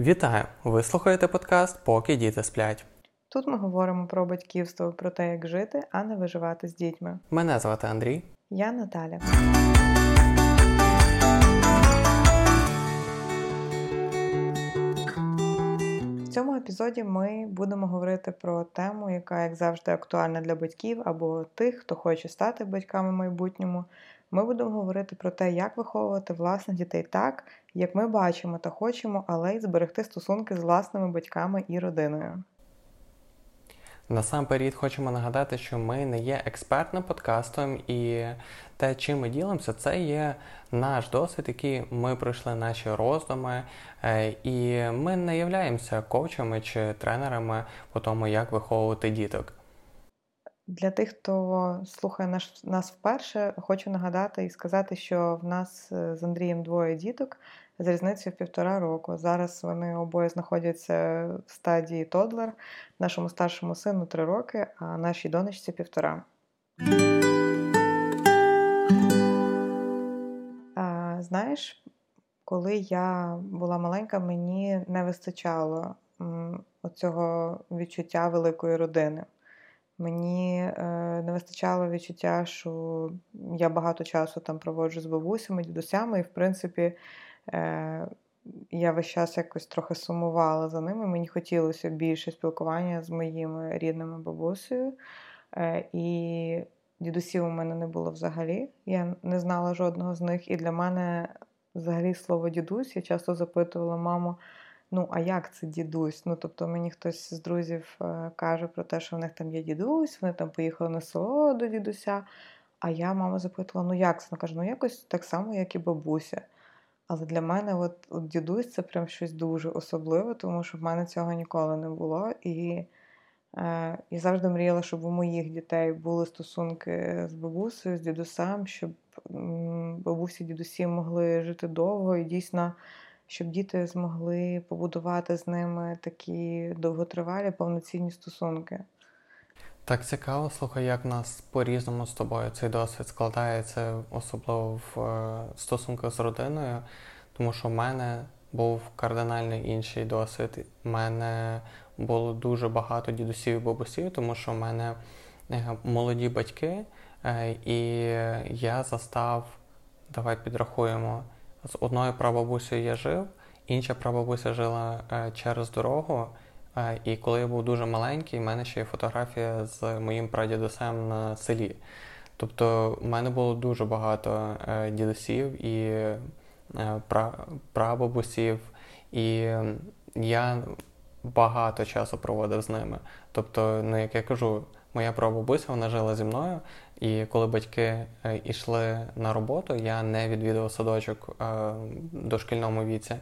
Вітаю! Ви слухаєте подкаст Поки діти сплять. Тут ми говоримо про батьківство, про те, як жити, а не виживати з дітьми. Мене звати Андрій. Я Наталя. В цьому епізоді ми будемо говорити про тему, яка, як завжди, актуальна для батьків або тих, хто хоче стати батьками в майбутньому. Ми будемо говорити про те, як виховувати власних дітей так, як ми бачимо та хочемо, але й зберегти стосунки з власними батьками і родиною. Насамперед хочемо нагадати, що ми не є експертним подкастом, і те, чим ми ділимося, це є наш досвід, який ми пройшли наші роздуми, е, і ми не являємося коучами чи тренерами по тому, як виховувати діток. Для тих, хто слухає наш, нас вперше, хочу нагадати і сказати, що в нас е, з Андрієм двоє діток з різницею в півтора року. Зараз вони обоє знаходяться в стадії тодлер, нашому старшому сину три роки, а нашій донечці півтора. А, Знаєш, коли я була маленька, мені не вистачало оцього відчуття великої родини. Мені е, не вистачало відчуття, що я багато часу там проводжу з бабусями, дідусями, і, в принципі, е, я весь час якось трохи сумувала за ними. Мені хотілося більше спілкування з моїми рідними бабусею. Е, і дідусів у мене не було взагалі. Я не знала жодного з них. І для мене взагалі слово дідусь я часто запитувала маму. Ну, а як це дідусь? Ну, тобто мені хтось з друзів е, каже про те, що в них там є дідусь, вони там поїхали на село до дідуся. А я мама запитувала, ну як це? Вона каже, ну якось так само, як і бабуся. Але для мене от, от дідусь це прям щось дуже особливе, тому що в мене цього ніколи не було. І е, я завжди мріяла, щоб у моїх дітей були стосунки з бабусею, з дідусем, щоб бабусі дідусі могли жити довго і дійсно щоб діти змогли побудувати з ними такі довготривалі повноцінні стосунки. Так цікаво, слухай, як в нас по-різному з тобою цей досвід складається, особливо в е, стосунках з родиною, тому що в мене був кардинально інший досвід. У мене було дуже багато дідусів і бабусів, тому що в мене е, молоді батьки, е, і я застав, давай підрахуємо. З одною прабабусею я жив, інша прабабуся жила е, через дорогу. Е, і коли я був дуже маленький, в мене ще є фотографія з моїм прадідусем на селі. Тобто в мене було дуже багато е, дідусів і прабабусів, і я багато часу проводив з ними. Тобто, ну як я кажу, моя прабабуся вона жила зі мною, і коли батьки йшли на роботу, я не відвідував садочок в дошкільному віці.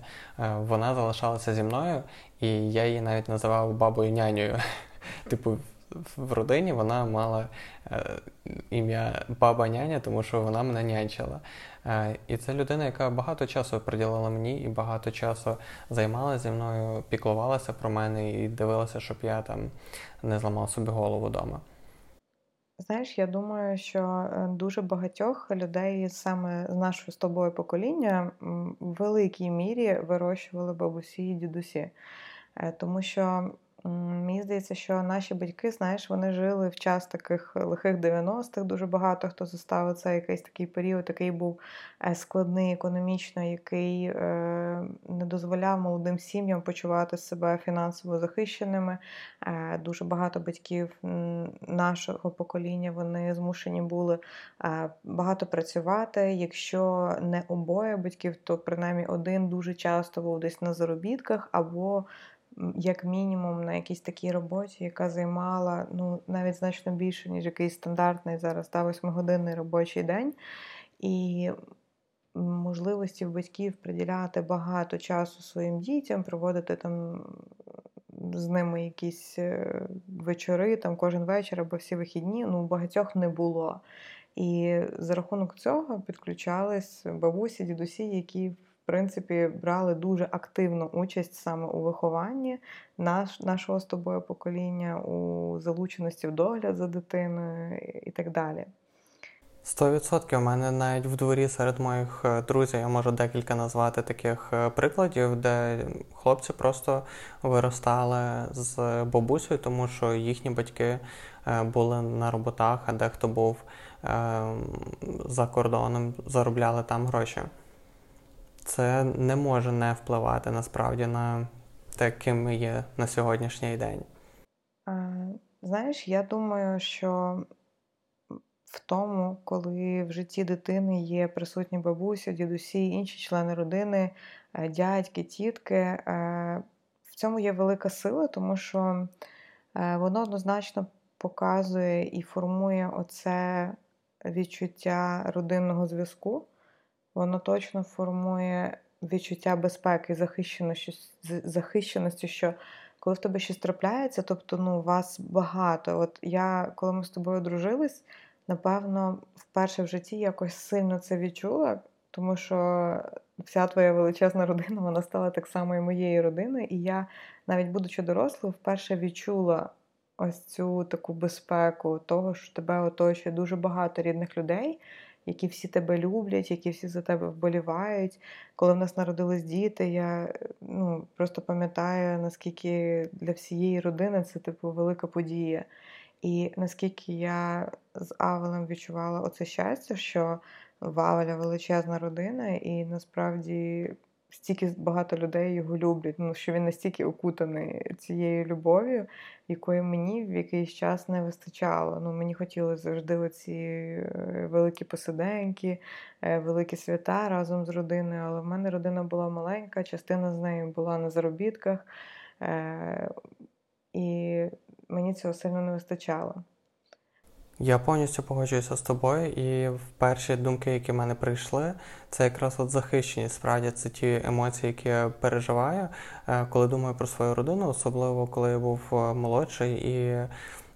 Вона залишалася зі мною, і я її навіть називав бабою нянею. Типу, в родині вона мала е, ім'я баба няня, тому що вона мене нянчила. Е, і це людина, яка багато часу приділила мені і багато часу займалася зі мною, піклувалася про мене і дивилася, щоб я там не зламав собі голову вдома. Знаєш, я думаю, що е, дуже багатьох людей саме з нашого з тобою покоління в великій мірі вирощували бабусі і дідусі. Е, тому що Мені здається, що наші батьки, знаєш, вони жили в час таких лихих 90-х. Дуже багато хто заставив це якийсь такий період, який був е, складний економічно, який е, не дозволяв молодим сім'ям почувати себе фінансово захищеними. Е, дуже багато батьків нашого покоління вони змушені були багато працювати. Якщо не обоє батьків, то принаймні один дуже часто був десь на заробітках або як мінімум на якійсь такій роботі, яка займала ну, навіть значно більше, ніж якийсь стандартний зараз та восьмигодинний робочий день. І можливості в батьків приділяти багато часу своїм дітям, проводити там з ними якісь е, вечори, там кожен вечір або всі вихідні, ну, багатьох не було. І за рахунок цього підключались бабусі, дідусі, які принципі, брали дуже активну участь саме у вихованні наш, нашого з тобою покоління, у залученості в догляд за дитиною і так далі. Сто відсотків. У мене навіть в дворі серед моїх е, друзів я можу декілька назвати таких е, прикладів, де хлопці просто виростали з бабусею, тому що їхні батьки е, були на роботах, а дехто був за кордоном, заробляли там гроші. Це не може не впливати насправді на те, ким ми є на сьогоднішній день. Знаєш, я думаю, що в тому, коли в житті дитини є присутні бабуся, дідусі, інші члени родини, е, дядьки, тітки, е, в цьому є велика сила, тому що е, воно однозначно показує і формує оце відчуття родинного зв'язку. Воно точно формує відчуття безпеки, захищеності, захищеності, що коли в тебе щось трапляється, тобто ну, вас багато. От я, коли ми з тобою дружились, напевно, вперше в житті якось сильно це відчула, тому що вся твоя величезна родина вона стала так само і моєю родиною. І я, навіть будучи дорослою, вперше відчула ось цю таку безпеку, того, що тебе оточує дуже багато рідних людей. Які всі тебе люблять, які всі за тебе вболівають. Коли в нас народились діти, я ну, просто пам'ятаю, наскільки для всієї родини це типу велика подія. І наскільки я з Авелем відчувала оце щастя, що Вавеля величезна родина, і насправді стільки багато людей його люблять, ну що він настільки окутаний цією любов'ю, якої мені в якийсь час не вистачало. Ну, Мені хотілося завжди оці е, великі посиденьки, е, великі свята разом з родиною. Але в мене родина була маленька, частина з нею була на заробітках. Е, і мені цього сильно не вистачало. Я повністю погоджуюся з тобою, і перші думки, які в мене прийшли, це якраз от захищеність. Справді це ті емоції, які я переживаю, е, коли думаю про свою родину, особливо коли я був е, молодший і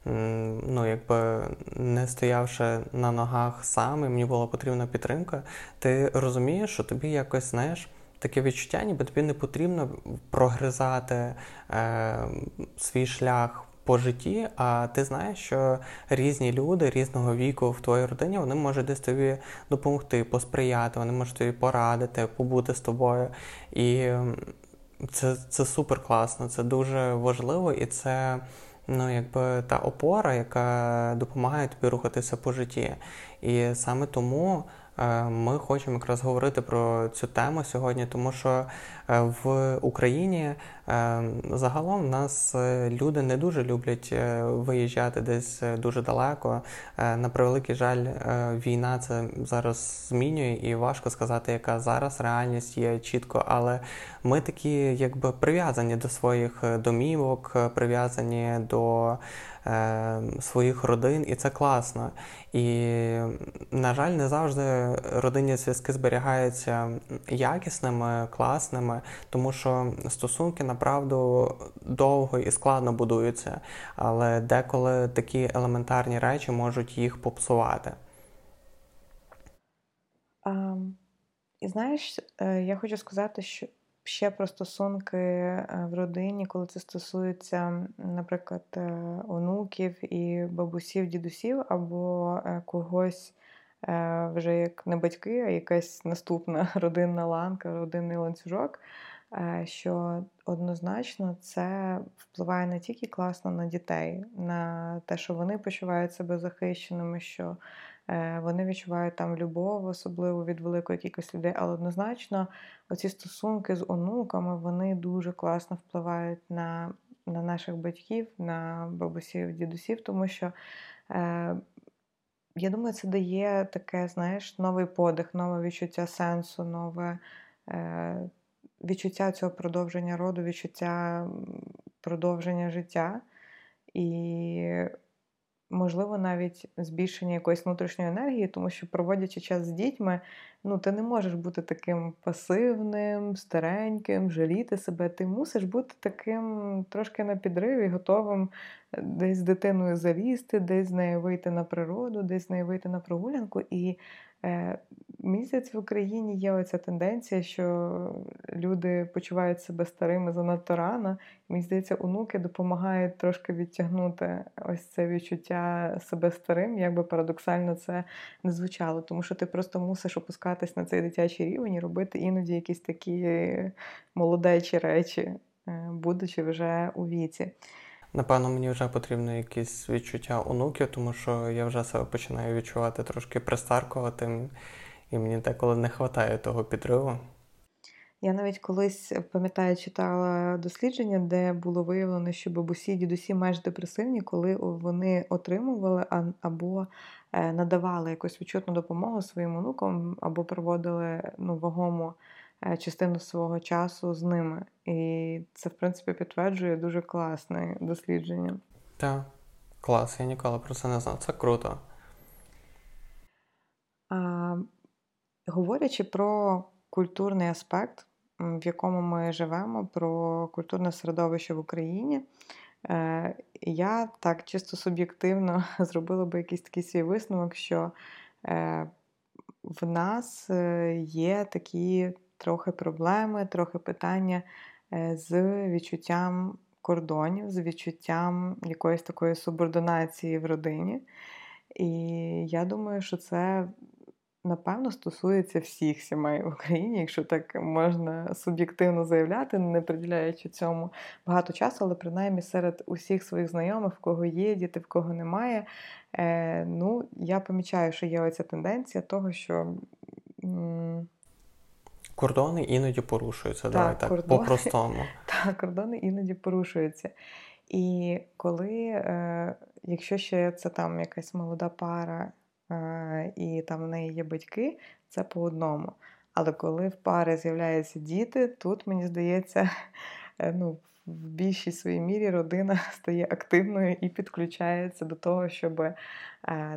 ну, якби не стоявши на ногах сам, і мені була потрібна підтримка. Ти розумієш, що тобі якось знаєш. Таке відчуття, ніби тобі не потрібно прогризати е, свій шлях по житті, а ти знаєш, що різні люди різного віку в твоїй родині вони можуть десь тобі допомогти, посприяти, вони можуть тобі порадити, побути з тобою. І це це супер класно, це дуже важливо і це ну, якби та опора, яка допомагає тобі рухатися по житті. І саме тому. Е, ми хочемо якраз говорити про цю тему сьогодні, тому що е, в Україні е, загалом нас люди не дуже люблять виїжджати десь дуже далеко. На превеликий жаль, війна це зараз змінює, і важко сказати, яка зараз реальність є чітко. Але ми такі, якби прив'язані до своїх домівок, прив'язані до своїх родин, і це класно. І, на жаль, не завжди родинні зв'язки зберігаються якісними, класними, тому що стосунки направду довго і складно будуються, але деколи такі елементарні речі можуть їх попсувати. А, І знаєш, е, я хочу сказати, що ще про стосунки е, в родині, коли це стосується, наприклад, е, онуків і бабусів, дідусів, або е, когось вже як не батьки, а якась наступна родинна ланка, родинний ланцюжок. Що однозначно це впливає не тільки класно на дітей, на те, що вони почувають себе захищеними, що вони відчувають там любов, особливо від великої кількості людей, але однозначно оці стосунки з онуками вони дуже класно впливають на на наших батьків, на бабусів, дідусів, тому що. Е, я думаю, це дає таке, знаєш, новий подих, нове відчуття сенсу, нове е, відчуття цього продовження роду, відчуття продовження життя. І можливо, навіть збільшення якоїсь внутрішньої енергії, тому що проводячи час з дітьми, ну ти не можеш бути таким пасивним, стареньким, жаліти себе. Ти мусиш бути таким трошки на підриві, готовим е, десь з дитиною залізти, десь з нею вийти на природу, десь з нею вийти на прогулянку. І Мені здається, в Україні є оця тенденція, що люди почувають себе старими занадто рано. Мені здається, онуки допомагають трошки відтягнути ось це відчуття себе старим, як би парадоксально це не звучало. Тому що ти просто мусиш опускатись на цей дитячий рівень і робити іноді якісь такі молодечі речі, е, будучи вже у віці. Напевно, мені вже потрібно якісь відчуття онуків, тому що я вже себе починаю відчувати трошки пристаркуватим, і мені деколи не вистачає того підриву. Я навіть колись пам'ятаю, читала дослідження, де було виявлено, що бабусі дідусі майже депресивні, коли вони отримували або е, надавали якусь відчутну допомогу своїм онукам, або проводили ну, вагому Е, частину свого часу з ними. І це, в принципі, підтверджує дуже класне дослідження. Так, клас, я ніколи про це не знав. Це круто. А, Говорячи про культурний аспект, в якому ми живемо, про культурне середовище в Україні. Е, я так чисто суб'єктивно зробила би якийсь такий свій висновок, що е, в нас є такі трохи проблеми, трохи питання е, з відчуттям кордонів, з відчуттям якоїсь такої субординації в родині. І я думаю, що це. Напевно, стосується всіх сімей в Україні, якщо так можна суб'єктивно заявляти, не приділяючи цьому багато часу, але принаймні серед усіх своїх знайомих, в кого є діти, в кого немає. Е, Ну, я помічаю, що є оця тенденція того, що м- Кордони іноді порушуються. Так, Давай так, кордони, по-простому. Так, кордони іноді порушуються. І коли, е, якщо ще це там якась молода пара, е, і там в неї є батьки, це по одному. Але коли в пари з'являються діти, тут мені здається, е, ну, в більшій своїй мірі родина стає активною і підключається до того, щоб е,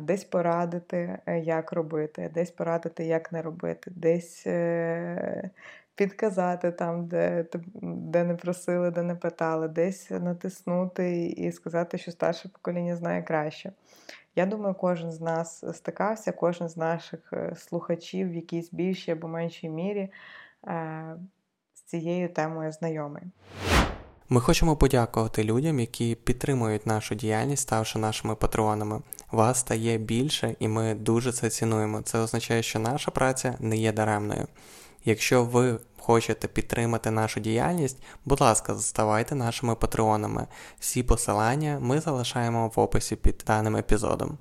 десь порадити, е, як робити, десь порадити, як не робити, десь е, підказати там, де де не просили, де не питали, десь натиснути і сказати, що старше покоління знає краще. Я думаю, кожен з нас стикався, кожен з наших слухачів в якійсь більшій або меншій мірі з цією темою знайомий. Ми хочемо подякувати людям, які підтримують нашу діяльність, ставши нашими патронами. Вас стає більше, і ми дуже це цінуємо. Це означає, що наша праця не є даремною. Якщо ви хочете підтримати нашу діяльність, будь ласка, ставайте нашими патреонами. Всі посилання ми залишаємо в описі під даним епізодом.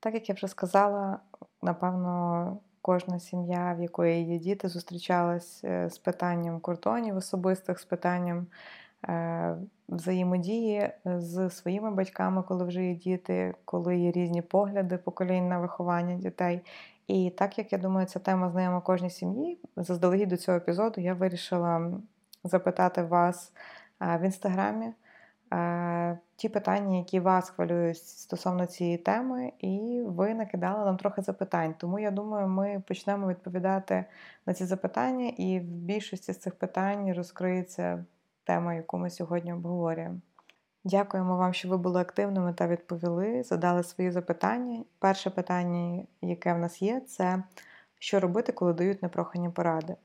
Так як я вже сказала, напевно кожна сім'я, в якої є діти, зустрічалась е, з питанням кордонів особистих, з питанням е, взаємодії з своїми батьками, коли вже є діти, коли є різні погляди поколінь на виховання дітей. І так як я думаю, ця тема знайома кожній сім'ї, заздалегідь до цього епізоду я вирішила запитати вас е, в інстаграмі. Е, ті питання, які вас хвилюють стосовно цієї теми, і ви накидали нам трохи запитань. Тому я думаю, ми почнемо відповідати на ці запитання, і в більшості з цих питань розкриється тема, яку ми сьогодні обговорюємо. Дякуємо вам, що ви були активними та відповіли, задали свої запитання. Перше питання, яке в нас є, це що робити, коли дають непрохані поради.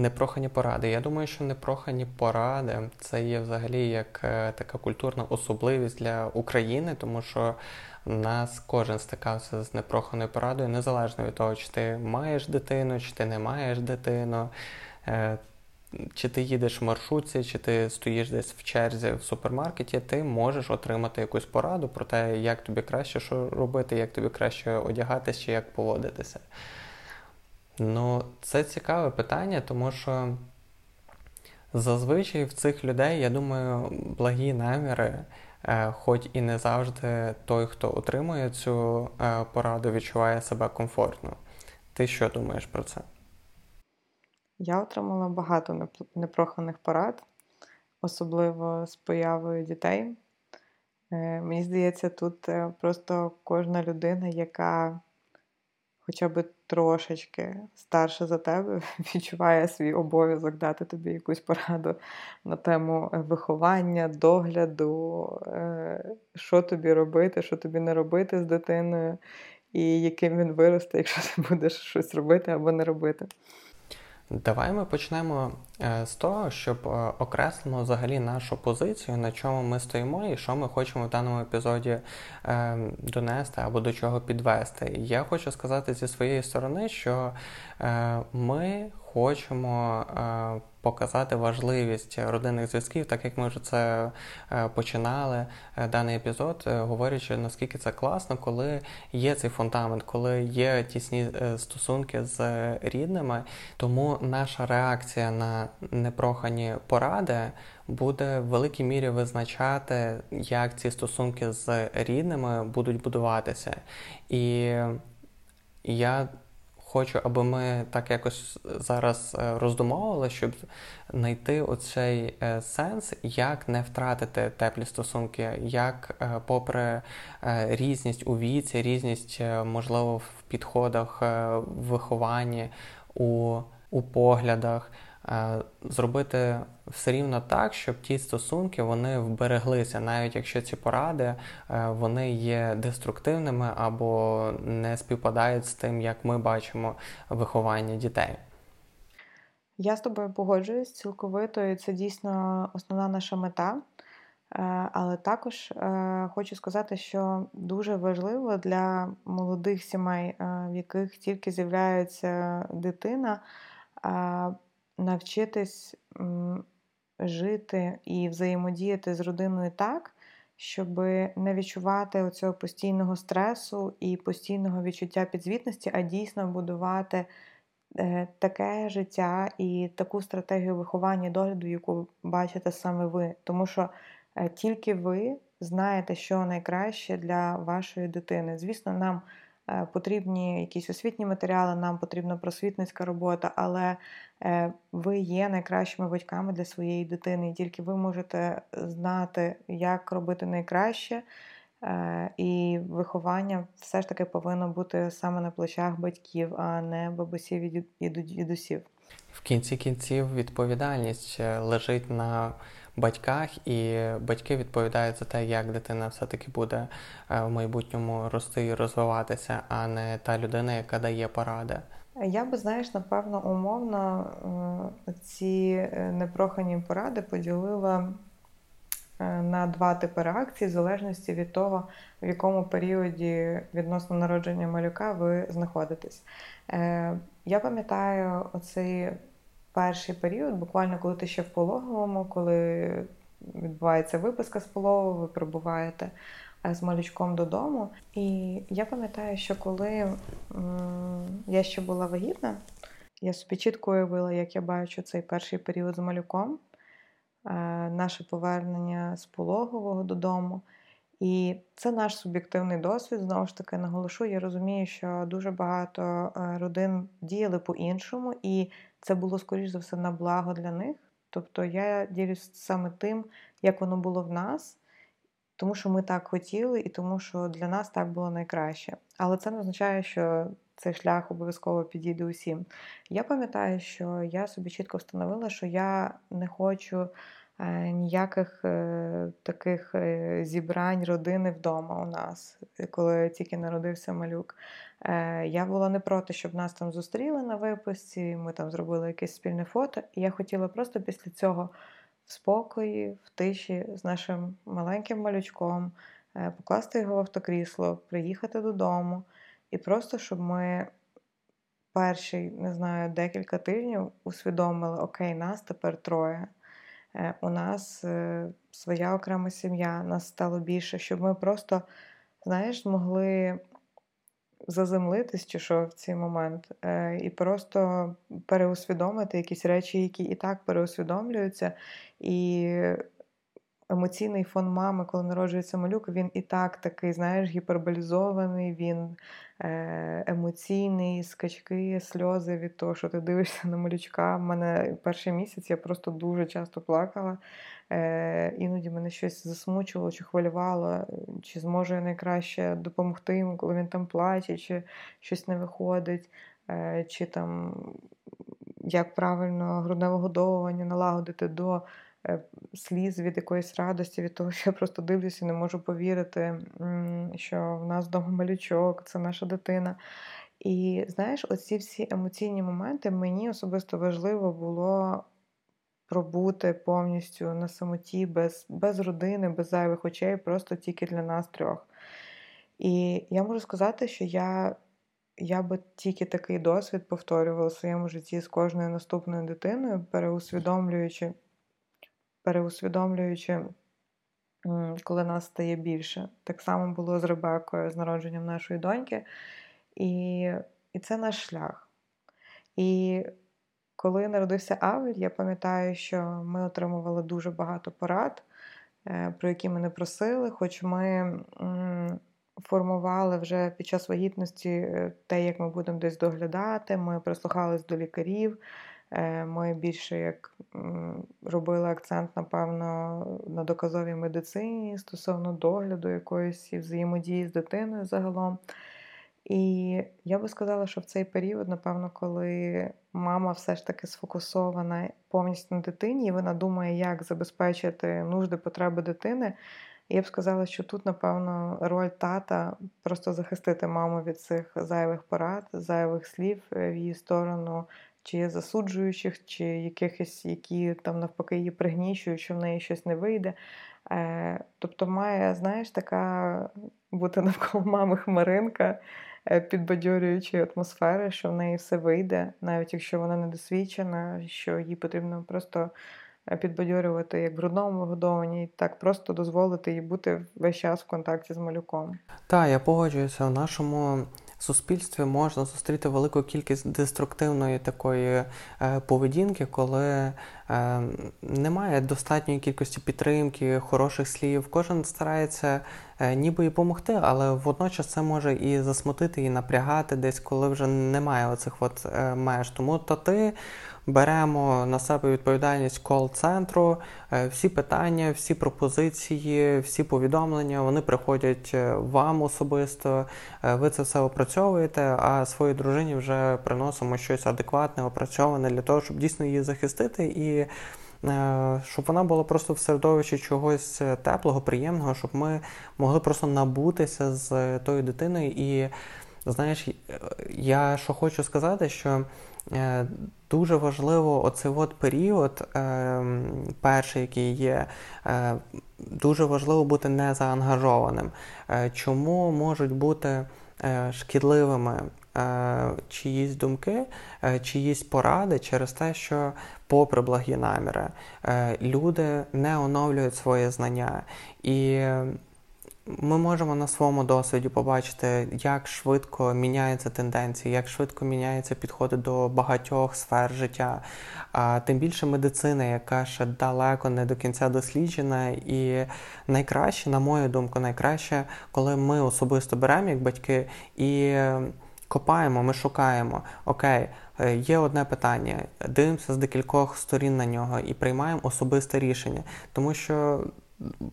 Непрохані поради. Я думаю, що непрохані поради це є взагалі як е, така культурна особливість для України, тому що нас кожен стикався з непроханою порадою, незалежно від того, чи ти маєш дитину, чи ти не маєш дитину, е, чи ти їдеш в маршрутці, чи ти стоїш десь в черзі в супермаркеті, ти можеш отримати якусь пораду про те, як тобі краще що робити, як тобі краще одягатися, чи як поводитися. Ну, це цікаве питання, тому що зазвичай в цих людей, я думаю, благі наміри, е, хоч і не завжди той, хто отримує цю е, пораду, відчуває себе комфортно. Ти що думаєш про це? Я отримала багато непроханих порад, особливо з появою дітей. Е, мені здається, тут просто кожна людина, яка хоча б трошечки старше за тебе, відчуває свій обов'язок дати тобі якусь пораду на тему е, виховання, догляду, е, що тобі робити, що тобі не робити з дитиною. і яким він виросте, якщо ти будеш щось робити або не робити. Давай ми почнемо з того, щоб е, окреслимо взагалі нашу позицію, на чому ми стоїмо і що ми хочемо в даному епізоді е, донести або до чого підвести. Я хочу сказати зі своєї сторони, що ми хочемо е, показати важливість родинних зв'язків, так як ми вже це е, починали е, даний епізод, говорячи наскільки це класно, коли є цей фундамент, коли є тісні стосунки з рідними. Тому наша реакція на непрохані поради буде в великій мірі визначати, як ці стосунки з рідними будуть будуватися. І я хочу, аби ми так якось зараз е, роздумовували, щоб знайти оцей е, сенс, як не втратити теплі стосунки, як, е, попри різність у віці, різність, можливо, в підходах, в вихованні, у, у поглядах. Е, зробити все рівно так, щоб ті стосунки вони вбереглися, навіть якщо ці поради е, вони є деструктивними або не співпадають з тим, як ми бачимо виховання дітей. Я з тобою погоджуюсь цілковито, і це дійсно основна наша мета. Е, але також хочу сказати, що дуже важливо для молодих сімей, в яких тільки з'являється дитина, навчитись жити і взаємодіяти з родиною так, щоб не відчувати оцього постійного стресу і постійного відчуття підзвітності, а дійсно будувати е, таке життя і таку стратегію виховання і догляду, яку бачите саме ви. Тому що е, тільки ви знаєте, що найкраще для вашої дитини. Звісно, нам. Е, потрібні якісь освітні матеріали, нам потрібна просвітницька робота, але ви є найкращими батьками для своєї дитини, і тільки ви можете знати, як робити найкраще. Е, і виховання все ж таки повинно бути саме на плечах батьків, а не бабусів і дідусів. В кінці кінців відповідальність лежить на батьках, і батьки відповідають за те, як дитина все-таки буде е, в майбутньому рости і розвиватися, а не та людина, яка дає поради. Я би, знаєш, напевно, умовно е, ці е, непрохані поради поділила на два типи реакцій, в залежності від того, в якому періоді відносно народження малюка ви знаходитесь. Я пам'ятаю оцей перший період, буквально коли ти ще в пологовому, коли відбувається виписка з пологового, ви прибуваєте е, з малючком додому. І я пам'ятаю, що коли я ще була вагітна, я собі чітко уявила, як я бачу цей перший період з малюком, е, наше повернення з пологового додому. І це наш суб'єктивний досвід. Знову ж таки, наголошу, я розумію, що дуже багато е, родин діяли по-іншому, і це було, скоріш за все, на благо для них. Тобто я ділюсь саме тим, як воно було в нас, тому що ми так хотіли, і тому що для нас так було найкраще. Але це не означає, що цей шлях обов'язково підійде усім. Я пам'ятаю, що я собі чітко встановила, що я не хочу. Е, ніяких е, таких е, зібрань родини вдома у нас, коли тільки народився малюк. Я була не проти, щоб нас там зустріли на випусці, ми там зробили якесь спільне фото, і я хотіла просто після цього в спокої, в тиші з нашим маленьким малючком покласти його в автокрісло, приїхати додому, і просто щоб ми. Перші, не знаю, декілька тижнів усвідомили, окей, нас тепер троє. Е, у нас е, своя окрема сім'я, нас стало більше, щоб ми просто, знаєш, змогли заземлитись чи що в цей момент, е, і просто переусвідомити якісь речі, які і так переусвідомлюються. І емоційний фон мами, коли народжується малюк, він і так такий, знаєш, гіперболізований, він е, емоційний, скачки, сльози від того, що ти дивишся на малючка. У мене перший місяць я просто дуже часто плакала. Е, Іноді мене щось засмучувало чи хвилювало, чи зможу я найкраще допомогти йому, коли він там плаче, чи щось не виходить, е, чи там як правильно грудне вигодовування налагодити до сліз від якоїсь радості, від того, що я просто дивлюся і не можу повірити, що в нас вдома малючок, це наша дитина. І знаєш, оці всі емоційні моменти мені особисто важливо було пробути повністю на самоті, без, без родини, без зайвих очей, просто тільки для нас трьох. І я можу сказати, що я я би тільки такий досвід повторювала в своєму житті з кожною наступною дитиною, переусвідомлюючи, переусвідомлюючи, коли нас стає більше. Так само було з Ребекою, з народженням нашої доньки. І, І це наш шлях. І коли народився Авель, я пам'ятаю, що ми отримували дуже багато порад, е, про які ми не просили, хоч ми формували вже під час вагітності е, те, як ми будемо десь доглядати, ми прислухались до лікарів. Е, ми більше як робили акцент, напевно, на доказовій медицині стосовно догляду якоїсь і взаємодії з дитиною загалом. І я би сказала, що в цей період, напевно, коли мама все ж таки сфокусована повністю на дитині, і вона думає, як забезпечити нужди потреби дитини. Я б сказала, що тут, напевно, роль тата просто захистити маму від цих зайвих порад, зайвих слів в її сторону, чи засуджуючих, чи якихось, які там навпаки її пригнічують, що в неї щось не вийде. Е, тобто, має, знаєш, така бути навколо мами хмаринка. Е, підбадьорюючої атмосфери, що в неї все вийде, навіть якщо вона недосвідчена, що їй потрібно просто е, підбадьорювати як в грудному вигодованні, так просто дозволити їй бути весь час в контакті з малюком. Так, я погоджуюся в нашому суспільстві можна зустріти велику кількість деструктивної такої е, поведінки, коли е, немає достатньої кількості підтримки, хороших слів. Кожен старається ніби і допомогти, але водночас це може і засмутити, і напрягати десь, коли вже немає оцих от меж. Тому то ти беремо на себе відповідальність кол-центру, е, всі питання, всі пропозиції, всі повідомлення вони приходять е, вам особисто. Е, ви це все опрацьовуєте, а своїй дружині вже приносимо щось адекватне, опрацьоване для того, щоб дійсно її захистити і. Щоб вона була просто в середовищі чогось теплого, приємного, щоб ми могли просто набутися з тою дитиною. І знаєш, я що хочу сказати, що Е, дуже важливо оцей от період, е, перший, який є, е, дуже важливо бути незаангажованим. Чому можуть бути шкідливими чиїсь думки, чиїсь поради через те, що, попри благі наміри, люди не оновлюють своє знання. І ми можемо на своєму досвіді побачити, як швидко міняються тенденції, як швидко міняються підходи до багатьох сфер життя. А тим більше медицина, яка ще далеко не до кінця досліджена, і найкраще, на мою думку, найкраще, коли ми особисто беремо як батьки і копаємо, ми шукаємо, окей. Е, є одне питання, дивимося з декількох сторін на нього і приймаємо особисте рішення, тому що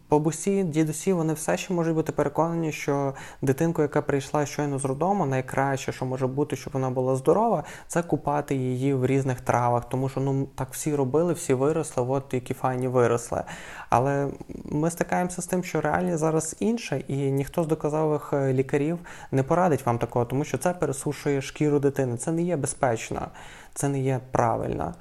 Бабусі, дідусі, вони все ще можуть бути переконані, що дитинку, яка прийшла щойно з роддому, найкраще, що може бути, щоб вона була здорова, це купати її в різних травах. Тому що ну так всі робили, всі виросли, от які файні виросли. Але ми стикаємося з тим, що реальність зараз інша, і ніхто з доказових е, лікарів не порадить вам такого, тому що це пересушує шкіру дитини. Це не є безпечно, це не є правильно.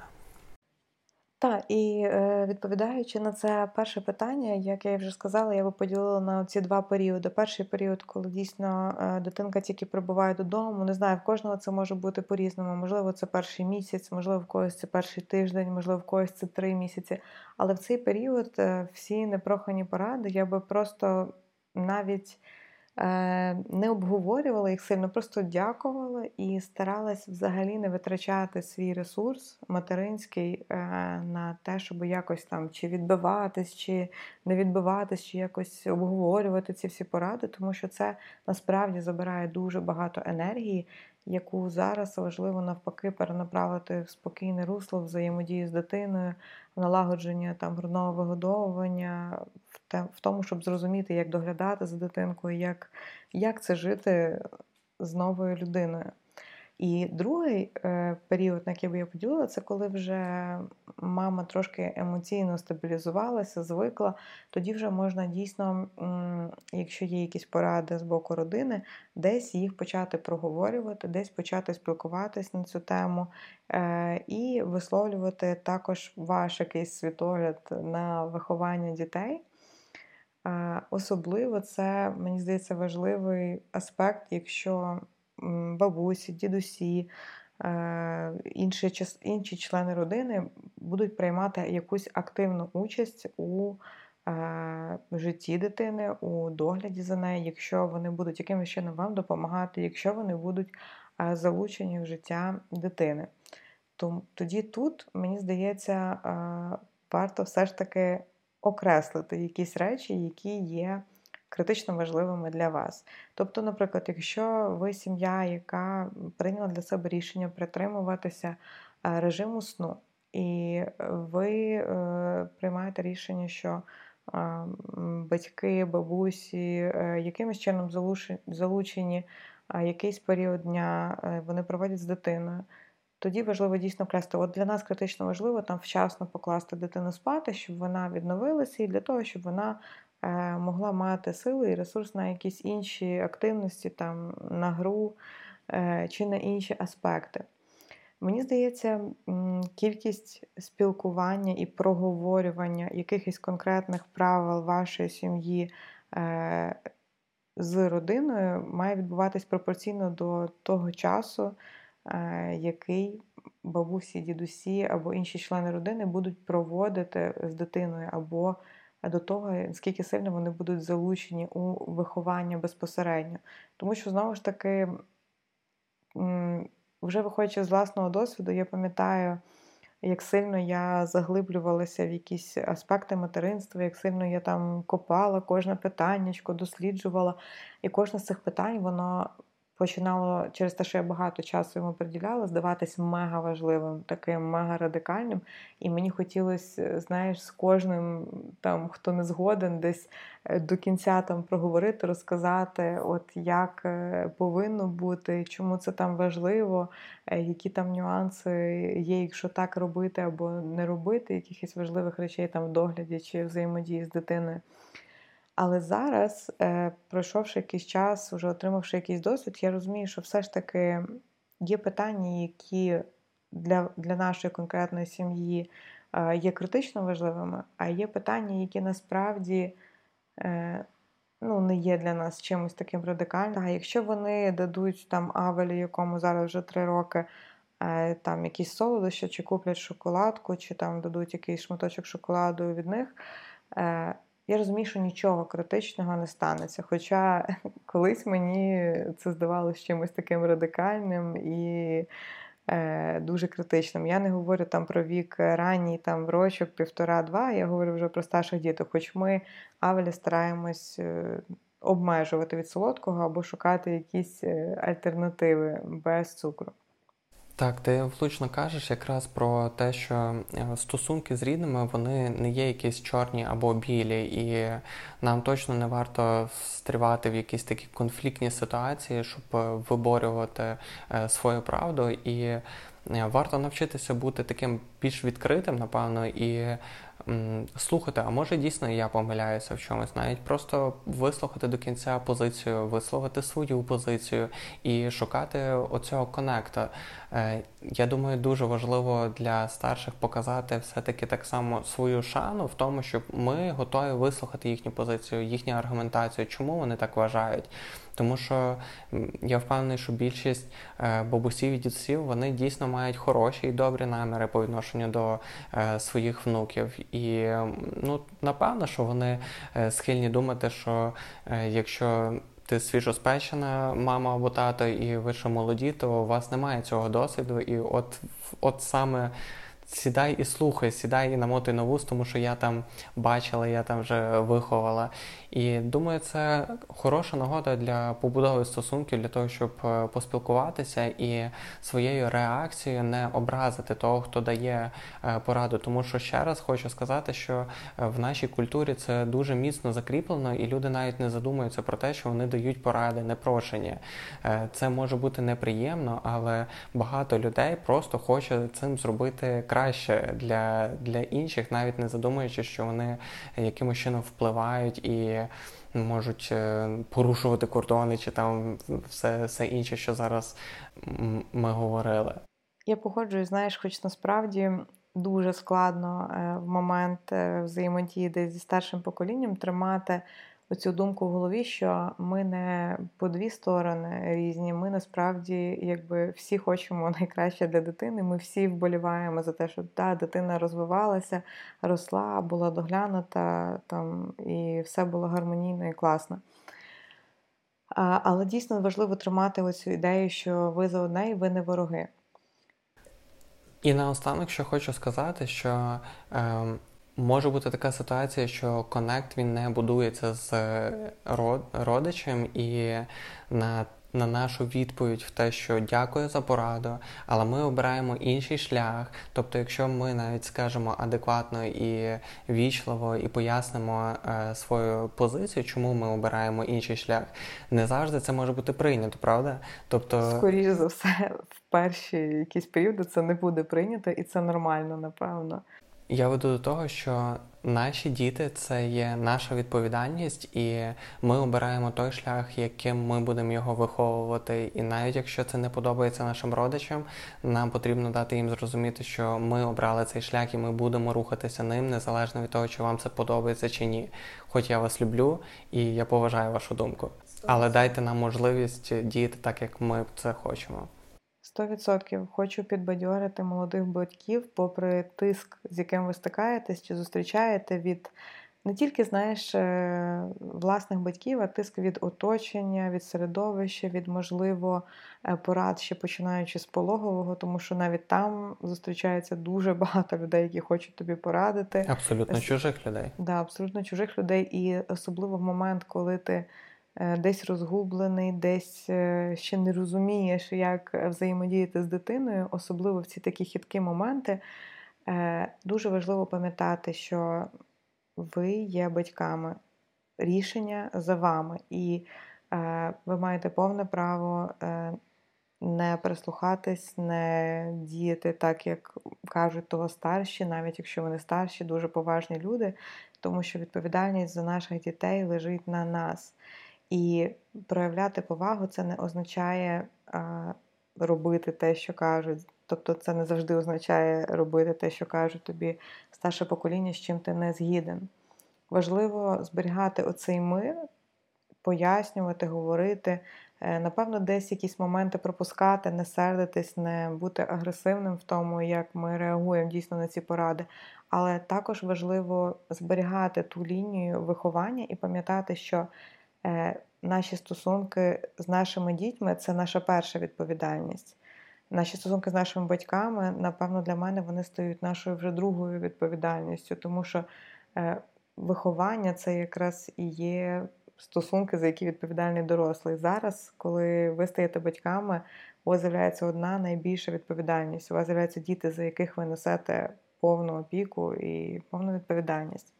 Так, і е, відповідаючи на це перше питання, як я вже сказала, я би поділила на ці два періоди. Перший період, коли дійсно е, дитинка тільки прибуває додому, не знаю, в кожного це може бути по-різному. Можливо, це перший місяць, можливо, в когось це перший тиждень, можливо, в когось це три місяці. Але в цей період е, всі непрохані поради я би просто навіть. Е, не обговорювала їх сильно, просто дякувала і старалась взагалі не витрачати свій ресурс материнський е, на те, щоб якось там чи відбиватись, чи не відбиватись, чи якось обговорювати ці всі поради, тому що це насправді забирає дуже багато енергії, яку зараз важливо навпаки перенаправити в спокійне русло, взаємодії з дитиною, налагодження там грудного вигодовування, в тому, щоб зрозуміти, як доглядати за дитинкою, як, як це жити з новою людиною. І другий е, період, на який би я поділила, це коли вже мама трошки емоційно стабілізувалася, звикла. Тоді вже можна дійсно, якщо є якісь поради з боку родини, десь їх почати проговорювати, десь почати спілкуватись на цю тему е, і висловлювати також ваш якийсь світогляд на виховання дітей. Е, особливо це, мені здається, важливий аспект, якщо бабусі, дідусі, е, інші члени родини будуть приймати якусь активну участь у е, житті дитини, у догляді за нею, якщо вони будуть якимось чином вам допомагати, якщо вони будуть е, залучені в життя дитини. Тоді тут, мені здається, варто все ж таки окреслити якісь речі, які є критично важливими для вас. Тобто, наприклад, якщо ви сім'я, яка прийняла для себе рішення притримуватися е, режиму сну, і ви е, приймаєте рішення, що е, батьки, бабусі якимось чином залучені якийсь період дня, вони проводять з дитиною. Тоді важливо дійсно вкласти. От для нас критично важливо там вчасно покласти дитину спати, щоб вона відновилася, і для того, щоб вона могла мати сили і ресурс на якісь інші активності, там, на гру е, чи на інші аспекти. Мені здається, кількість спілкування і проговорювання якихось конкретних правил вашої сім'ї е, з родиною має відбуватись пропорційно до того часу, який бабусі, дідусі або інші члени родини будуть проводити з дитиною або до того, наскільки сильно вони будуть залучені у виховання безпосередньо. Тому що, знову ж таки, вже виходячи з власного досвіду, я пам'ятаю, як сильно я заглиблювалася в якісь аспекти материнства, як сильно я там копала кожне питаннячко, досліджувала. І кожне з цих питань, воно починало через те, що я багато часу йому приділяла, здаватись мега важливим, таким мега радикальним. І мені хотілося, знаєш, з кожним, там, хто не згоден, десь е, до кінця там проговорити, розказати, от як е, повинно бути, чому це там важливо, е, які там нюанси є, якщо так робити або не робити, якихось важливих речей там в догляді чи взаємодії з дитиною. Але зараз, е, пройшовши якийсь час, вже отримавши якийсь досвід, я розумію, що все ж таки є питання, які для для нашої конкретної сім'ї е, є критично важливими, а є питання, які насправді е, ну, не є для нас чимось таким радикальним. А якщо вони дадуть там Авелі, якому зараз вже три роки, там якісь солодощі, чи куплять шоколадку, чи там дадуть якийсь шматочок шоколаду від них я розумію, що нічого критичного не станеться. Хоча колись мені це здавалося чимось таким радикальним і е, дуже критичним. Я не говорю там про вік ранній, там рочок, півтора-два, я говорю вже про старших діток, хоч ми Авелі стараємось. Е, обмежувати від солодкого або шукати якісь е, альтернативи без цукру. Так, ти влучно кажеш якраз про те, що е, стосунки з рідними вони не є якісь чорні або білі, і нам точно не варто стрівати в якісь такі конфліктні ситуації, щоб виборювати е, свою правду. І Е, варто навчитися бути таким більш відкритим, напевно, і слухати, а може дійсно я помиляюся в чомусь, навіть просто вислухати до кінця позицію, висловити свою позицію і шукати оцього конекта. Е, я думаю, дуже важливо для старших показати все-таки так само свою шану в тому, щоб ми готові вислухати їхню позицію, їхню аргументацію, чому вони так вважають. Тому що я впевнений, що більшість е, бабусів і дідусів вони дійсно мають хороші і добрі наміри по відношенню до е, своїх внуків. І ну, напевно, що вони е, схильні думати, що якщо ти свіжоспечена мама або тато, і ви ще молоді, то у вас немає цього досвіду. І от, от саме сідай і слухай, сідай і намотуй на вуз, тому що я там бачила, я там вже виховала. І думаю, це хороша нагода для побудови стосунків, для того, щоб е, поспілкуватися і своєю реакцією не образити того, хто дає е, пораду. Тому що ще раз хочу сказати, що е, в нашій культурі це дуже міцно закріплено, і люди навіть не задумуються про те, що вони дають поради непрошені. Це може бути неприємно, але багато людей просто хоче цим зробити краще для, для інших, навіть не задумуючи, що вони якимось чином впливають і можуть е, порушувати кордони чи там все, все інше, що зараз ми говорили. Я погоджуюсь, знаєш, хоч насправді. Дуже складно е, в момент е, взаємодії десь зі старшим поколінням тримати оцю думку в голові, що ми не по дві сторони різні. Ми насправді якби всі хочемо найкраще для дитини. Ми всі вболіваємо за те, щоб та дитина розвивалася, росла, була доглянута там і все було гармонійно і класно. Але дійсно важливо тримати оцю ідею, що ви за одне і ви не вороги. І наостанок, що хочу сказати, що е, Може бути така ситуація, що connect він не будується з родичем, і на на нашу відповідь в те, що дякую за пораду, але ми обираємо інший шлях. Тобто, якщо ми навіть скажемо адекватно і вічливо і пояснимо е, свою позицію, чому ми обираємо інший шлях, не завжди це може бути прийнято, правда? Тобто, скоріше за все, в перші якісь періоди це не буде прийнято, і це нормально, напевно. Я веду до того, що наші діти це є наша відповідальність, і ми обираємо той шлях, яким ми будемо його виховувати. І навіть якщо це не подобається нашим родичам, нам потрібно дати їм зрозуміти, що ми обрали цей шлях і ми будемо рухатися ним, незалежно від того, чи вам це подобається чи ні. Хоч я вас люблю і я поважаю вашу думку. Але дайте нам можливість діяти так, як ми це хочемо. 100% хочу підбадьорити молодих батьків, попри тиск, з яким ви стикаєтесь чи зустрічаєте від не тільки знаєш е, власних батьків, а тиск від оточення, від середовища, від можливо е, порад, ще починаючи з пологового, тому що навіть там зустрічається дуже багато людей, які хочуть тобі порадити. Абсолютно чужих людей. Да, абсолютно чужих людей, і особливо в момент, коли ти. Е, десь розгублений, десь е, ще не розумієш, як взаємодіяти з дитиною, особливо в ці такі хиткі моменти, е, дуже важливо пам'ятати, що ви є батьками, рішення за вами, і ви маєте повне право. Не прислухатись, не діяти так, як кажуть того старші, навіть якщо вони старші, дуже поважні люди, тому що відповідальність за наших дітей лежить на нас. І проявляти повагу це не означає а, робити те, що кажуть. Тобто це не завжди означає робити те, що кажуть тобі старше покоління, з чим ти не згіден. Важливо зберігати оцей мир, пояснювати, говорити, е, напевно, десь якісь моменти пропускати, не сердитись, не бути агресивним в тому, як ми реагуємо дійсно на ці поради. Але також важливо зберігати ту лінію виховання і пам'ятати, що наші стосунки з нашими дітьми це наша перша відповідальність. Наші стосунки з нашими батьками, напевно, для мене вони стають нашою вже другою відповідальністю, тому що е, виховання це якраз і є стосунки, за які відповідальний дорослий. Зараз, коли ви стаєте батьками, у вас з'являється одна найбільша відповідальність. У вас з'являються діти, за яких ви несете повну опіку і повну відповідальність.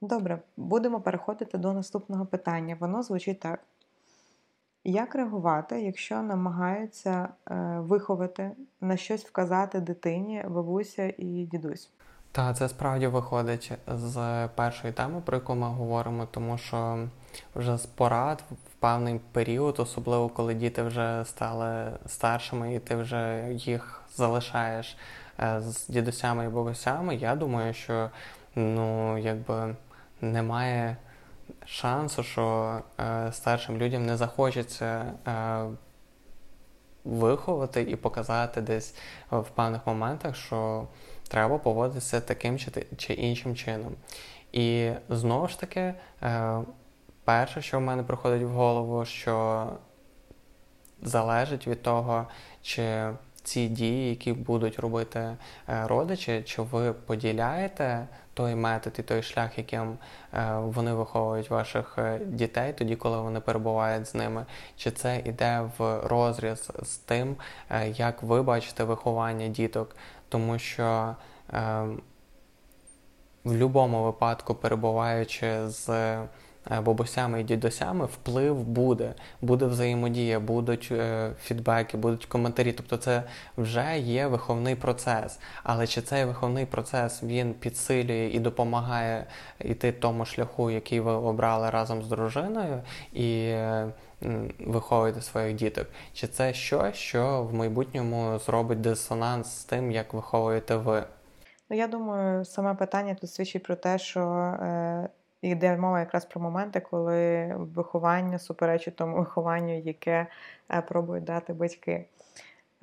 Добре, будемо переходити до наступного питання. Воно звучить так. Як реагувати, якщо намагаються е, виховати на щось вказати дитині, бабуся і дідусь? Та це справді виходить з першої теми, про яку ми говоримо, тому що вже з порад в певний період, особливо коли діти вже стали старшими, і ти вже їх залишаєш е, з дідусями і бабусями, я думаю, що ну якби немає шансу, що е, старшим людям не захочеться е, виховати і показати десь в певних моментах, що треба поводитися таким чи, чи іншим чином. І знову ж таки, е, перше, що в мене приходить в голову, що залежить від того, чи ці дії, які будуть робити е, родичі, чи ви поділяєте той метод і той шлях, яким е, вони виховують ваших е, дітей, тоді, коли вони перебувають з ними, чи це йде в розріз з тим, як ви бачите виховання діток, тому що в будь-якому випадку, перебуваючи з бабусями і дідусями вплив буде, буде взаємодія, будуть е, фідбеки, будуть коментарі. Тобто це вже є виховний процес. Але чи цей виховний процес він підсилює і допомагає йти тому шляху, який ви обрали разом з дружиною, і виховуєте своїх діток? Чи це щось, що в майбутньому зробить дисонанс з тим, як виховуєте ви? Ну, я думаю, саме питання тут свідчить про те, що е, йде мова якраз про моменти, коли виховання суперечить тому вихованню, яке е, пробують дати батьки.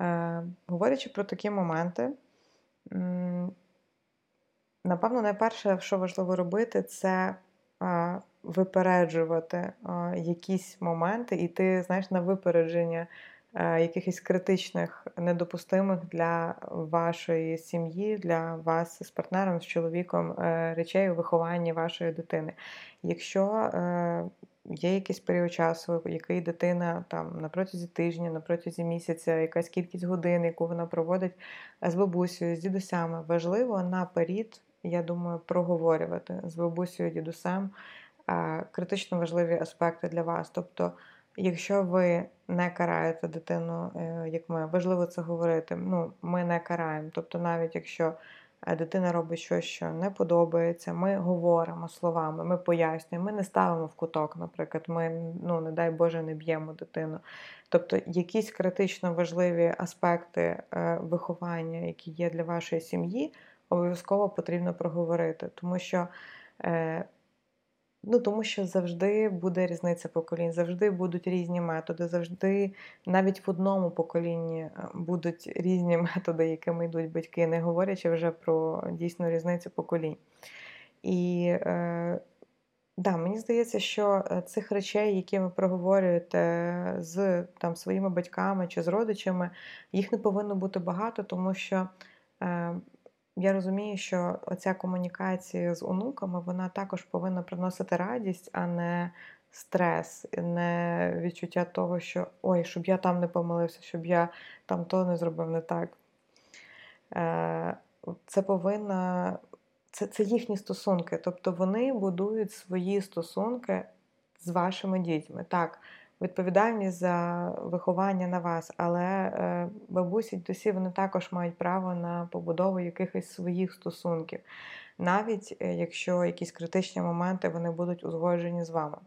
Е, говорячи про такі моменти, напевно, найперше, що важливо робити, це е, випереджувати якісь моменти, і ти знаєш на випередження якихось критичних, недопустимих для вашої сім'ї, для вас з партнером, з чоловіком е, речей у вихованні вашої дитини. Якщо е, є якийсь період часу, який дитина там на протязі тижня, на протязі місяця, якась кількість годин, яку вона проводить з бабусею, з дідусями, важливо наперед, я думаю, проговорювати з бабусею, дідусем критично важливі аспекти для вас. Тобто Якщо ви не караєте дитину, е, як ми, важливо це говорити. Ну, ми не караємо. Тобто, навіть якщо е, дитина робить щось, що не подобається, ми говоримо словами, ми пояснюємо, ми не ставимо в куток, наприклад, ми, ну, не дай Боже, не б'ємо дитину. Тобто, якісь критично важливі аспекти е, виховання, які є для вашої сім'ї, обов'язково потрібно проговорити, тому що. Ну, тому що завжди буде різниця поколінь, завжди будуть різні методи, завжди навіть в одному поколінні е, будуть різні методи, якими йдуть батьки, не говорячи вже про дійсну різницю поколінь. І е, да, мені здається, що е, цих речей, які ви проговорюєте з там, своїми батьками чи з родичами, їх не повинно бути багато, тому що. Е, я розумію, що оця комунікація з онуками вона також повинна приносити радість, а не стрес, не відчуття того, що ой, щоб я там не помилився, щоб я там то не зробив не так. Е, це повинна, це, це їхні стосунки. Тобто вони будують свої стосунки з вашими дітьми. Так, відповідальність за виховання на вас, але е, бабусі досі вони також мають право на побудову якихось своїх стосунків, навіть е, якщо якісь критичні моменти вони будуть узгоджені з вами.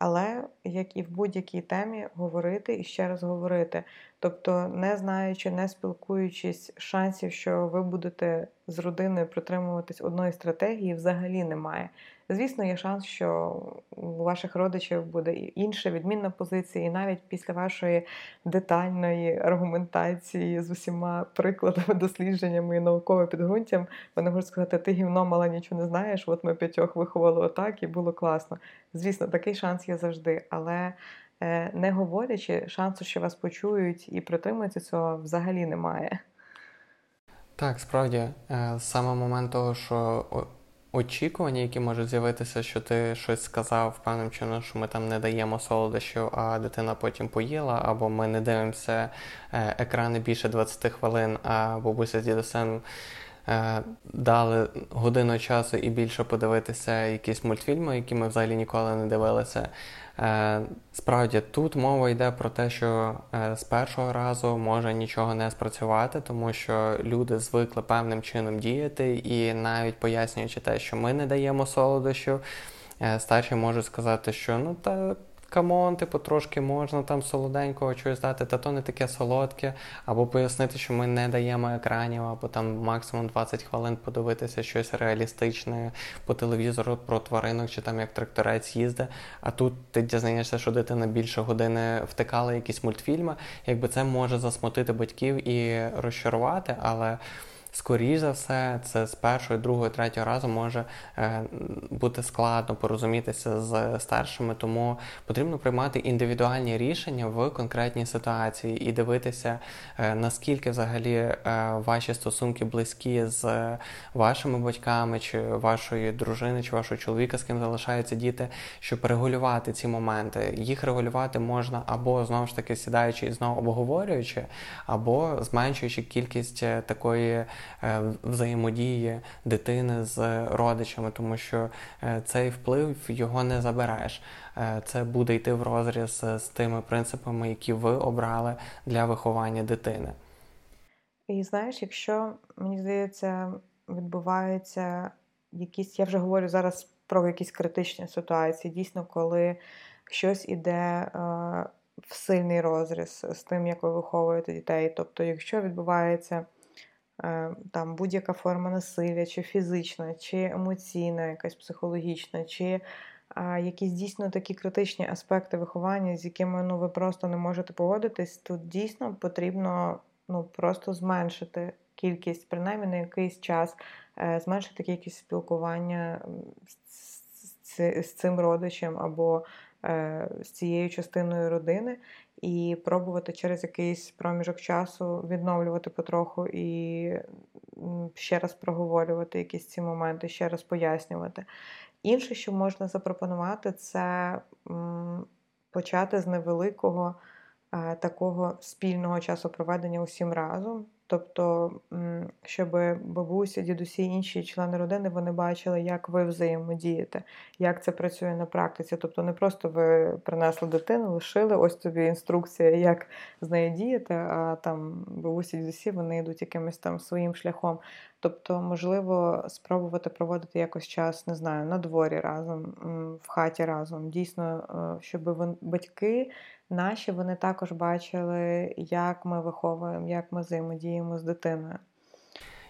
Але, як і в будь-якій темі, говорити і ще раз говорити. Тобто, не знаючи, не спілкуючись, шансів, що ви будете з родиною притримуватись одної стратегії, взагалі немає. Звісно, є шанс, що у ваших родичів буде інша відмінна позиція, і навіть після вашої детальної аргументації з усіма прикладами, дослідженнями і науковим підґрунтям, вони можуть сказати, ти гівно мала нічого не знаєш, от ми п'ятьох виховали отак і було класно. Звісно, такий шанс є завжди, але. Е, не говорячи, шансу, що вас почують і притримуються цього, взагалі немає. Так, справді, е, саме момент того, що очікування, які можуть з'явитися, що ти щось сказав певним чином, що ми там не даємо солодощів, а дитина потім поїла, або ми не дивимося е, екрани більше 20 хвилин, а бабуся з дідусем дали годину часу і більше подивитися якісь мультфільми, які ми взагалі ніколи не дивилися. Е, справді, тут мова йде про те, що е, з першого разу може нічого не спрацювати, тому що люди звикли певним чином діяти, і навіть пояснюючи те, що ми не даємо солодощів, е, старші можуть сказати, що ну та come on, типу, трошки можна там солоденького чогось дати, та то не таке солодке, або пояснити, що ми не даємо екранів, або там максимум 20 хвилин подивитися щось реалістичне по телевізору про тваринок, чи там як тракторець їздить. А тут ти дізнаєшся, що дитина більше години втикала якісь мультфільми. Якби це може засмутити батьків і розчарувати, але. Скоріш за все, це з першого, другого, третього разу може е, бути складно порозумітися з старшими, тому потрібно приймати індивідуальні рішення в конкретній ситуації і дивитися, е, наскільки взагалі е, ваші стосунки близькі з вашими батьками, чи вашої дружини, чи вашого чоловіка, з ким залишаються діти, щоб регулювати ці моменти. Їх регулювати можна або знову ж таки сідаючи і знову обговорюючи, або зменшуючи кількість такої. Е, взаємодії дитини з родичами, тому що е, цей вплив його не забереш. Е, це буде йти в розріз з тими принципами, які ви обрали для виховання дитини. І знаєш, якщо мені здається, відбуваються якісь, я вже говорю зараз про якісь критичні ситуації, дійсно, коли щось іде в сильний розріз з тим, як ви виховуєте дітей. Тобто, якщо відбувається там будь-яка форма насилля, чи фізична, чи емоційна, якась психологічна, чи якісь дійсно такі критичні аспекти виховання, з якими ну, ви просто не можете поводитись, тут дійсно потрібно ну, просто зменшити кількість, принаймні на якийсь час, е, зменшити кількість спілкування з, цим родичем або е, з цією частиною родини і пробувати через якийсь проміжок часу відновлювати потроху і ще раз проговорювати якісь ці моменти, ще раз пояснювати. Інше, що можна запропонувати, це почати з невеликого е, такого спільного часу проведення усім разом. Тобто, щоб бабуся, дідусі, інші члени родини вони бачили, як ви взаємодієте, як це працює на практиці. Тобто, не просто ви принесли дитину, лишили, ось тобі інструкція, як з нею діяти, а там бабусі, дідусі вони йдуть якимось там своїм шляхом. Тобто, можливо, спробувати проводити якось час, не знаю, на дворі разом, в хаті разом. Дійсно, е, щоб батьки наші вони також бачили, як ми виховуємо, як ми взаємодіємо з дитиною.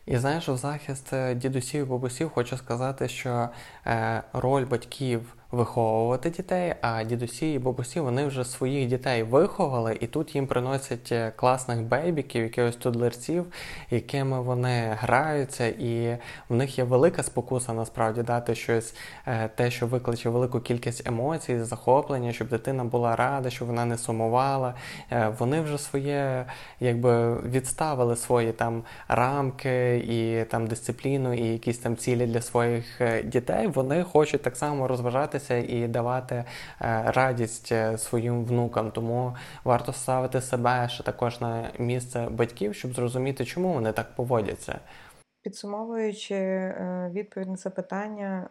І знаєш, в захист е, дідусів і бабусів хочу сказати, що е, роль батьків виховувати дітей, а дідусі і бабусі вони вже своїх дітей виховали, і тут їм приносять е, класних бейбіків, якихось тудлерців, якими вони граються, і в них є велика спокуса насправді дати щось, е, те, що викличе велику кількість емоцій, захоплення, щоб дитина була рада, щоб вона не сумувала. Е, вони вже своє, якби відставили свої там рамки і там дисципліну, і якісь там цілі для своїх дітей. Вони хочуть так само розважатися гратися і давати е, радість е, своїм внукам. Тому варто ставити себе ще також на місце батьків, щоб зрозуміти, чому вони так поводяться. Підсумовуючи е, відповідь на це питання,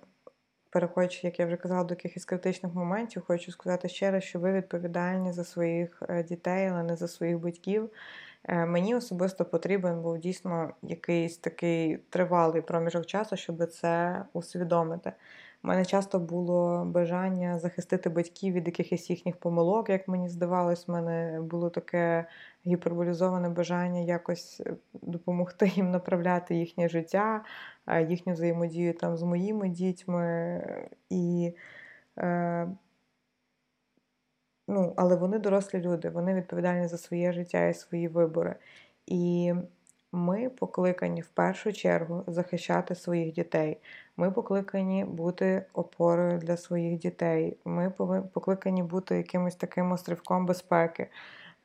переходячи, як я вже казала, до якихось критичних моментів, хочу сказати ще раз, що ви відповідальні за своїх дітей, але не за своїх батьків. Мені особисто потрібен був дійсно якийсь такий тривалий проміжок часу, щоб це усвідомити. У мене часто було бажання захистити батьків від якихось їхніх помилок, як мені здавалось, в мене було таке гіперболізоване бажання якось е, допомогти їм направляти їхнє життя, їхню взаємодію там з моїми дітьми. І, е, ну, Але вони дорослі люди, вони відповідальні за своє життя і свої вибори. І ми покликані в першу чергу захищати своїх дітей. Ми покликані бути опорою для своїх дітей. Ми покликані бути якимось таким острівком безпеки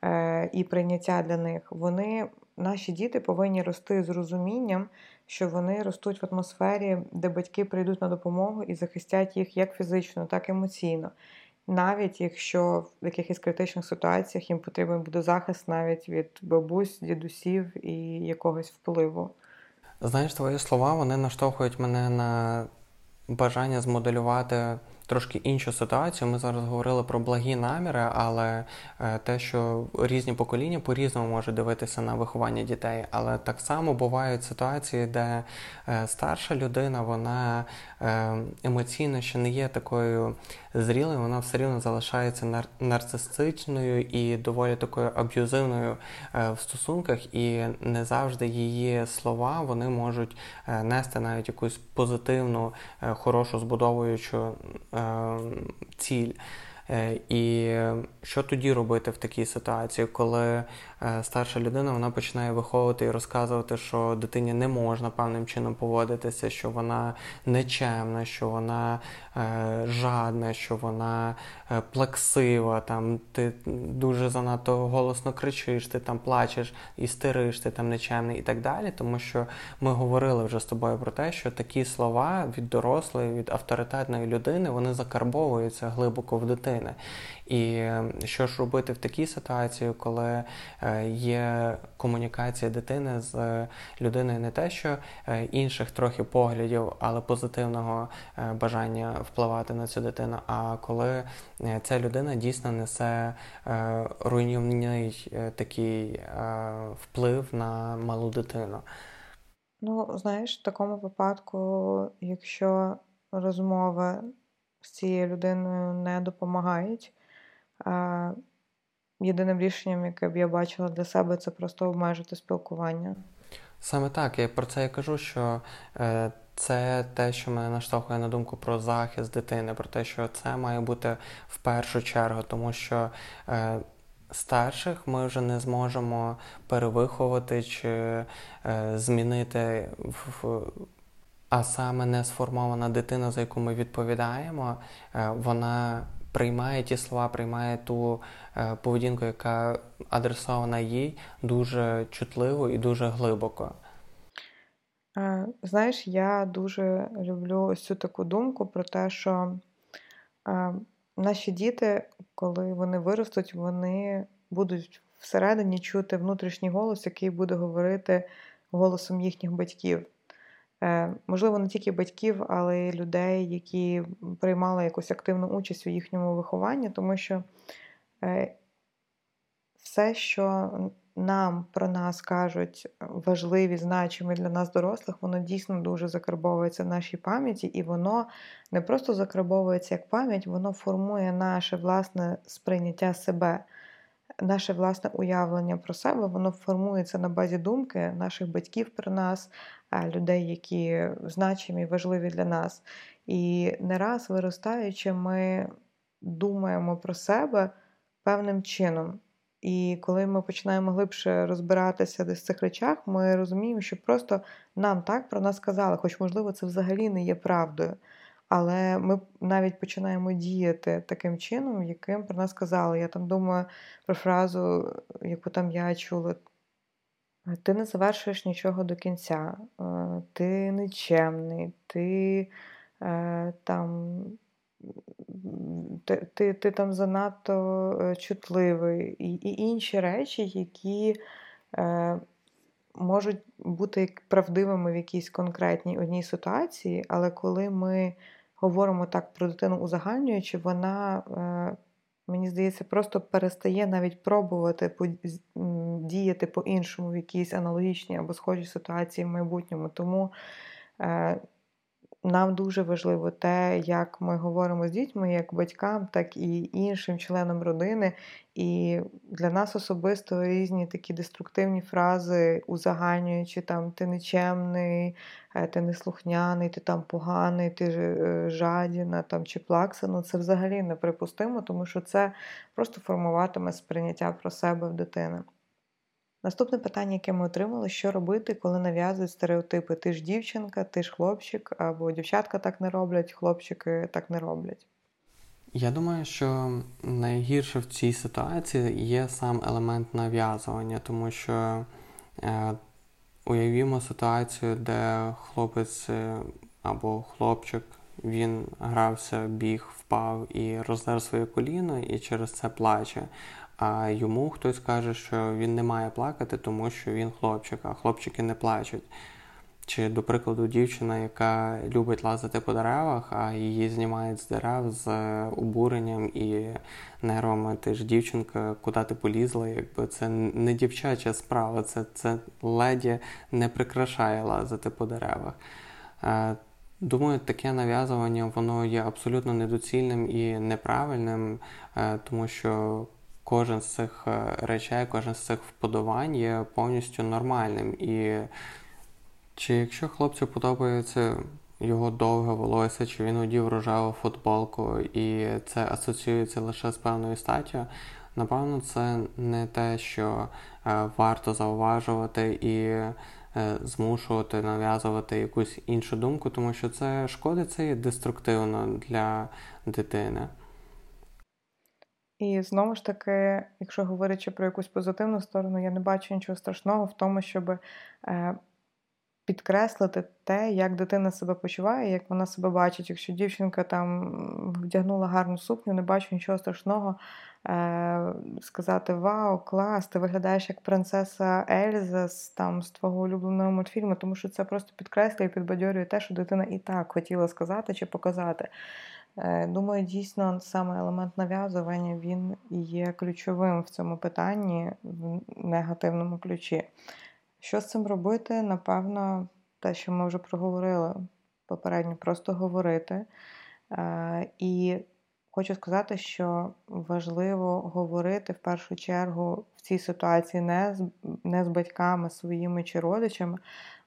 е, і прийняття для них. Вони, наші діти, повинні рости з розумінням, що вони ростуть в атмосфері, де батьки прийдуть на допомогу і захистять їх як фізично, так і емоційно навіть якщо в якихось критичних ситуаціях їм потрібен буде захист навіть від бабусь, дідусів і якогось впливу. Знаєш, твої слова вони наштовхують мене на бажання змоделювати трошки іншу ситуацію. Ми зараз говорили про благі наміри, але е, те, що різні покоління по-різному можуть дивитися на виховання дітей. Але так само бувають ситуації, де е, старша людина, вона е, емоційно ще не є такою зрілою, вона все рівно залишається нар- нарцистичною і доволі такою аб'юзивною в стосунках, і не завжди її слова вони можуть нести навіть якусь позитивну, хорошу збудовуючу ціль. Е, і що тоді робити в такій ситуації, коли е, старша людина вона починає виховувати і розказувати, що дитині не можна певним чином поводитися, що вона нечемна, що вона е, жадна, що вона плаксива, там ти дуже занадто голосно кричиш, ти там плачеш, істериш, ти там нечемний і так далі. Тому що ми говорили вже з тобою про те, що такі слова від дорослої, від авторитетної людини вони закарбовуються глибоко в дитини. І що ж робити в такій ситуації, коли е, є комунікація дитини з людиною, не те, що е, інших трохи поглядів, але позитивного е, бажання впливати на цю дитину, а коли ця людина дійсно несе руйнівний такий вплив на малу дитину. Ну, знаєш, в такому випадку, якщо розмова з цією людиною не допомагають. Єдиним рішенням, яке б я бачила для себе, це просто обмежити спілкування. Саме так, я про це і кажу, що е, це те, що мене наштовхує на думку про захист дитини, про те, що це має бути в першу чергу, тому що е, старших ми вже не зможемо перевиховувати чи е, змінити в а саме не сформована дитина, за яку ми відповідаємо, е, вона приймає ті слова, приймає ту е, поведінку, яка адресована їй, дуже чутливо і дуже глибоко. Е, знаєш, я дуже люблю ось цю таку думку про те, що наші діти, коли вони виростуть, вони будуть всередині чути внутрішній голос, який буде говорити голосом їхніх батьків. Е, можливо, не тільки батьків, але й людей, які приймали якусь активну участь у їхньому вихованні, тому що е, все, що нам про нас кажуть важливі, значимі для нас дорослих, воно дійсно дуже закарбовується в нашій пам'яті, і воно не просто закарбовується як пам'ять, воно формує наше власне сприйняття себе. Наше власне уявлення про себе, воно формується на базі думки наших батьків про нас, людей, які значимі, важливі для нас. І не раз виростаючи, ми думаємо про себе певним чином. І коли ми починаємо глибше розбиратися десь в цих речах, ми розуміємо, що просто нам так про нас сказали, хоч, можливо, це взагалі не є правдою. Але ми навіть починаємо діяти таким чином, яким про нас сказали. Я там думаю про фразу, яку там я чула. Ти не завершуєш нічого до кінця, е, ти нечемний, ти е, там ти, ти, ти там занадто е, чутливий. І, і інші речі, які е, можуть бути правдивими в якійсь конкретній одній ситуації, але коли ми говоримо так про дитину узагальнюючи, вона е, мені здається, просто перестає навіть пробувати діяти по-іншому в якійсь аналогічній або схожій ситуації в майбутньому. Тому е, нам дуже важливо те, як ми говоримо з дітьми, як батькам, так і іншим членам родини. І для нас особисто різні такі деструктивні фрази, узагальнюючи там ти нечемний, е, ти неслухняний, ти там поганий, ти е, жадіна там, чи плакса. Ну це взагалі неприпустимо, тому що це просто формуватиме сприйняття про себе в дитини. Наступне питання, яке ми отримали, що робити, коли нав'язують стереотипи: ти ж дівчинка, ти ж хлопчик, або дівчатка так не роблять, хлопчики так не роблять. Я думаю, що найгірше в цій ситуації є сам елемент нав'язування, тому що е, уявімо ситуацію, де хлопець е, або хлопчик він грався, біг, впав і роздер своє коліно, і через це плаче а йому хтось каже, що він не має плакати, тому що він хлопчик, а хлопчики не плачуть. Чи, до прикладу, дівчина, яка любить лазити по деревах, а її знімають з дерев з обуренням і нервами. Ти ж дівчинка, куди ти полізла, якби це не дівчача справа, це це леді не прикрашає лазити по деревах. Е, думаю, таке нав'язування воно є абсолютно недоцільним і неправильним, е, тому що кожен з цих е, речей, кожен з цих вподобань є повністю нормальним. І чи якщо хлопцю подобається його довге волосся, чи він одів рожеву футболку, і це асоціюється лише з певною статтю. Напевно, це не те, що е, варто зауважувати і е, змушувати нав'язувати якусь іншу думку, тому що це шкодить це і деструктивно для дитини. І знову ж таки, якщо говорячи про якусь позитивну сторону, я не бачу нічого страшного в тому, щоб е, підкреслити те, як дитина себе почуває, як вона себе бачить. Якщо дівчинка там вдягнула гарну сукню, не бачу нічого страшного е, сказати Вау, клас, ти виглядаєш як принцеса Ельза з там з твого улюбленого мультфільму, тому що це просто підкреслює і підбадьорює те, що дитина і так хотіла сказати чи показати. Е, думаю, дійсно саме елемент нав'язування він є ключовим в цьому питанні в негативному ключі. Що з цим робити? Напевно, те, що ми вже проговорили попередньо, просто говорити. Е, і хочу сказати, що важливо говорити в першу чергу в цій ситуації не з, не з батьками своїми чи родичами,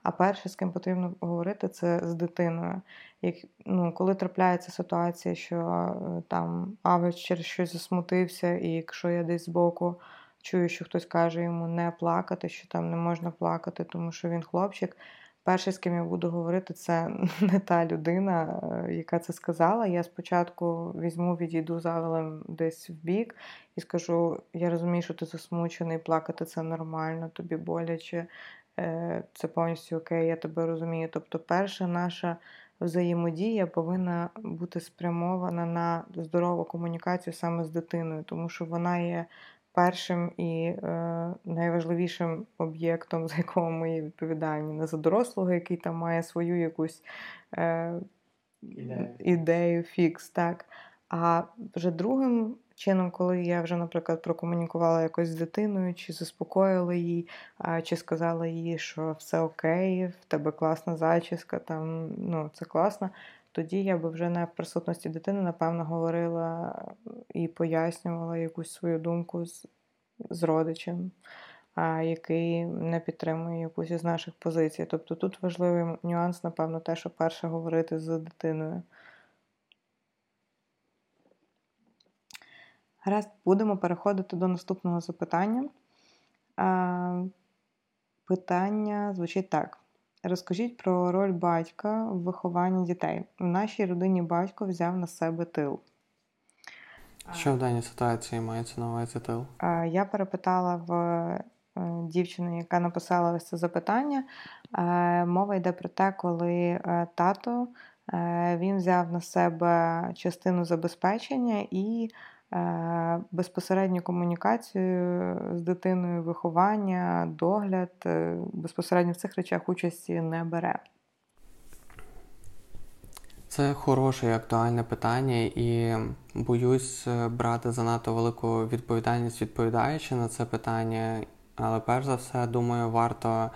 а перше, з ким потрібно говорити, це з дитиною. Як, ну, Коли трапляється ситуація, що е, там Авич через щось засмутився, і якщо я десь збоку чую, що хтось каже йому не плакати, що там не можна плакати, тому що він хлопчик. Перший, з ким я буду говорити, це не та людина, е, яка це сказала. Я спочатку візьму, відійду завелем десь в бік і скажу: я розумію, що ти засмучений, плакати це нормально, тобі боляче, е, це повністю окей, я тебе розумію. Тобто, перша наша взаємодія повинна бути спрямована на здорову комунікацію саме з дитиною, тому що вона є першим і е, найважливішим об'єктом, за якого ми є відповідальні. Не за дорослого, який там має свою якусь е, ідею. ідею, фікс. так. А вже другим чином, коли я вже, наприклад, прокомунікувала якось з дитиною, чи заспокоїла її, чи сказала їй, що все окей, в тебе класна зачіска, там, ну, це класно, тоді я би вже не в присутності дитини, напевно, говорила і пояснювала якусь свою думку з, з родичем, який не підтримує якусь із наших позицій. Тобто тут важливий нюанс, напевно, те, що перше говорити з дитиною. Гаразд, будемо переходити до наступного запитання. Питання звучить так. Розкажіть про роль батька в вихованні дітей. В нашій родині батько взяв на себе тил. Що в даній ситуації мається на увазі тил? Я перепитала в е, дівчини, яка написала ось це запитання. Е, мова йде про те, коли е, тато він взяв на себе частину забезпечення і безпосередню комунікацію з дитиною, виховання, догляд е, безпосередньо в цих речах участі не бере. Це хороше і актуальне питання, і боюсь е, брати занадто велику відповідальність, відповідаючи на це питання. Але перш за все, думаю, варто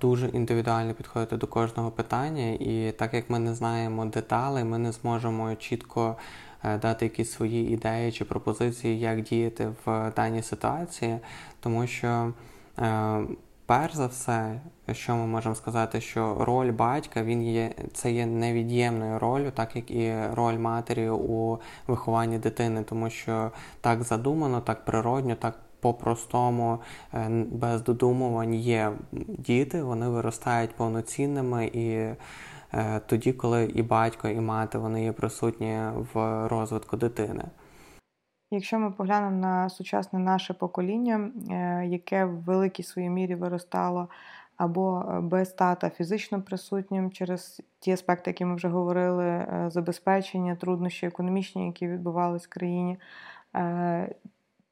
дуже індивідуально підходити до кожного питання. І так як ми не знаємо деталей, ми не зможемо чітко Е, дати якісь свої ідеї чи пропозиції, як діяти в даній ситуації, тому що. Е, перш за все, що ми можемо сказати, що роль батька він є це є невід'ємною ролью, так як і роль матері у вихованні дитини, тому що так задумано, так природньо, так по-простому, е, без додумувань є діти, вони виростають повноцінними і Е, тоді, коли і батько, і мати вони є присутні в розвитку дитини. Якщо ми поглянемо на сучасне наше покоління, е, яке в великій своїй мірі виростало або без тата фізично присутнім через ті аспекти, які ми вже говорили, е, забезпечення, труднощі економічні, які відбувалися в країні.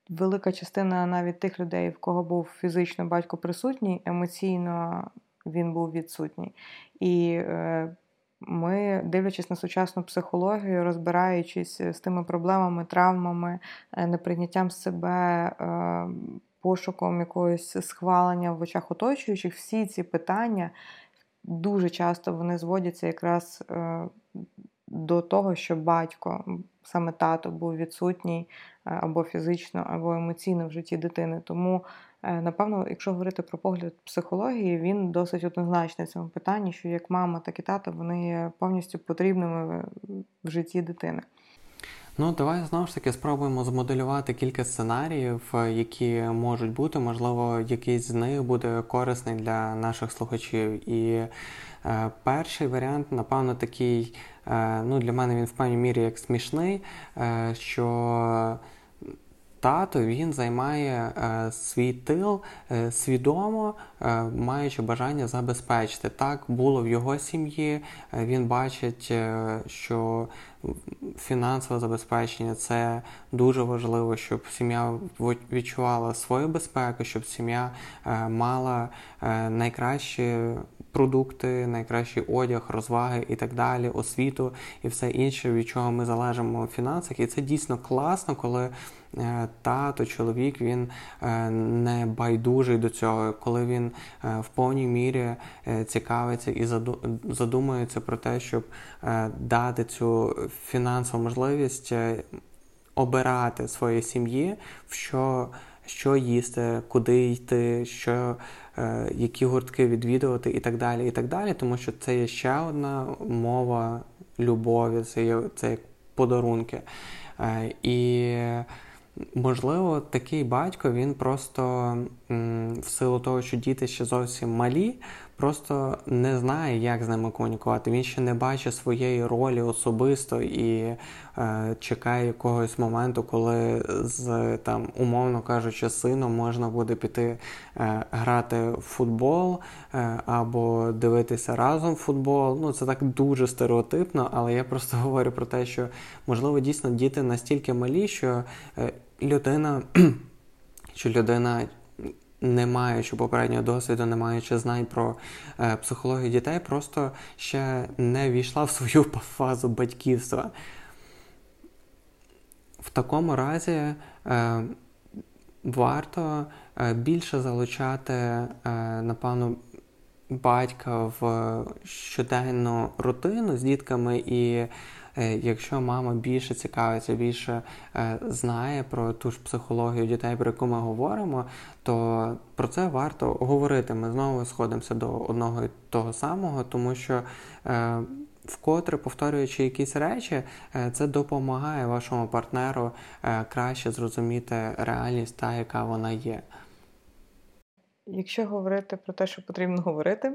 Велика частина навіть тих людей, в кого був фізично батько присутній, емоційно він був відсутній. І е, ми, дивлячись на сучасну психологію, розбираючись з тими проблемами, травмами, е, неприйняттям себе, е, пошуком якогось схвалення в очах оточуючих, всі ці питання дуже часто вони зводяться якраз до того, що батько, саме тато, був відсутній або фізично, або емоційно в житті дитини. Тому Е, напевно, якщо говорити про погляд психології, він досить однозначний в цьому питанні, що як мама, так і тато вони є повністю потрібними в житті дитини. Ну, давай знову ж таки спробуємо змоделювати кілька сценаріїв, е, які можуть бути. Можливо, якийсь з них буде корисний для наших слухачів. І е, перший варіант, напевно, такий, е, ну, для мене він в певній мірі як смішний, е, що тато він займає е, свій тил е, свідомо, е, маючи бажання забезпечити. Так було в його сім'ї. Е, він бачить, е, що фінансове забезпечення це дуже важливо, щоб сім'я відчувала свою безпеку, щоб сім'я е, мала найкращі продукти, найкращий одяг, розваги і так далі, освіту і все інше, від чого ми залежимо в фінансах. І це дійсно класно, коли е, тато, чоловік він е, не байдужий до цього, коли він е, в повній мірі цікавиться і задумується про те, щоб дати цю фінансову можливість обирати своїй сім'ї, що що їсти, куди йти, що, які гуртки відвідувати і так далі. і так далі, Тому що це є ще одна мова любові, це є це як подарунки. Е, і можливо, такий батько він просто в силу того, що діти ще зовсім малі просто не знає, як з ними комунікувати. Він ще не бачить своєї ролі особисто і е, чекає якогось моменту, коли з там, умовно кажучи, сином можна буде піти е, грати в футбол е, або дивитися разом в футбол. Ну це так дуже стереотипно, але я просто говорю про те, що можливо дійсно діти настільки малі, що е, людина. Що людина не маючи попереднього досвіду, не маючи знань про е, психологію дітей, просто ще не війшла в свою фазу батьківства. В такому разі е, варто е, більше залучати, е, напевно, батька в щоденну рутину з дітками і якщо мама більше цікавиться, більше е, знає про ту ж психологію дітей, про яку ми говоримо, то про це варто говорити. Ми знову сходимося до одного і того самого, тому що. Е, вкотре повторюючи якісь речі, це допомагає вашому партнеру краще зрозуміти реальність, та яка вона є. Якщо говорити про те, що потрібно говорити,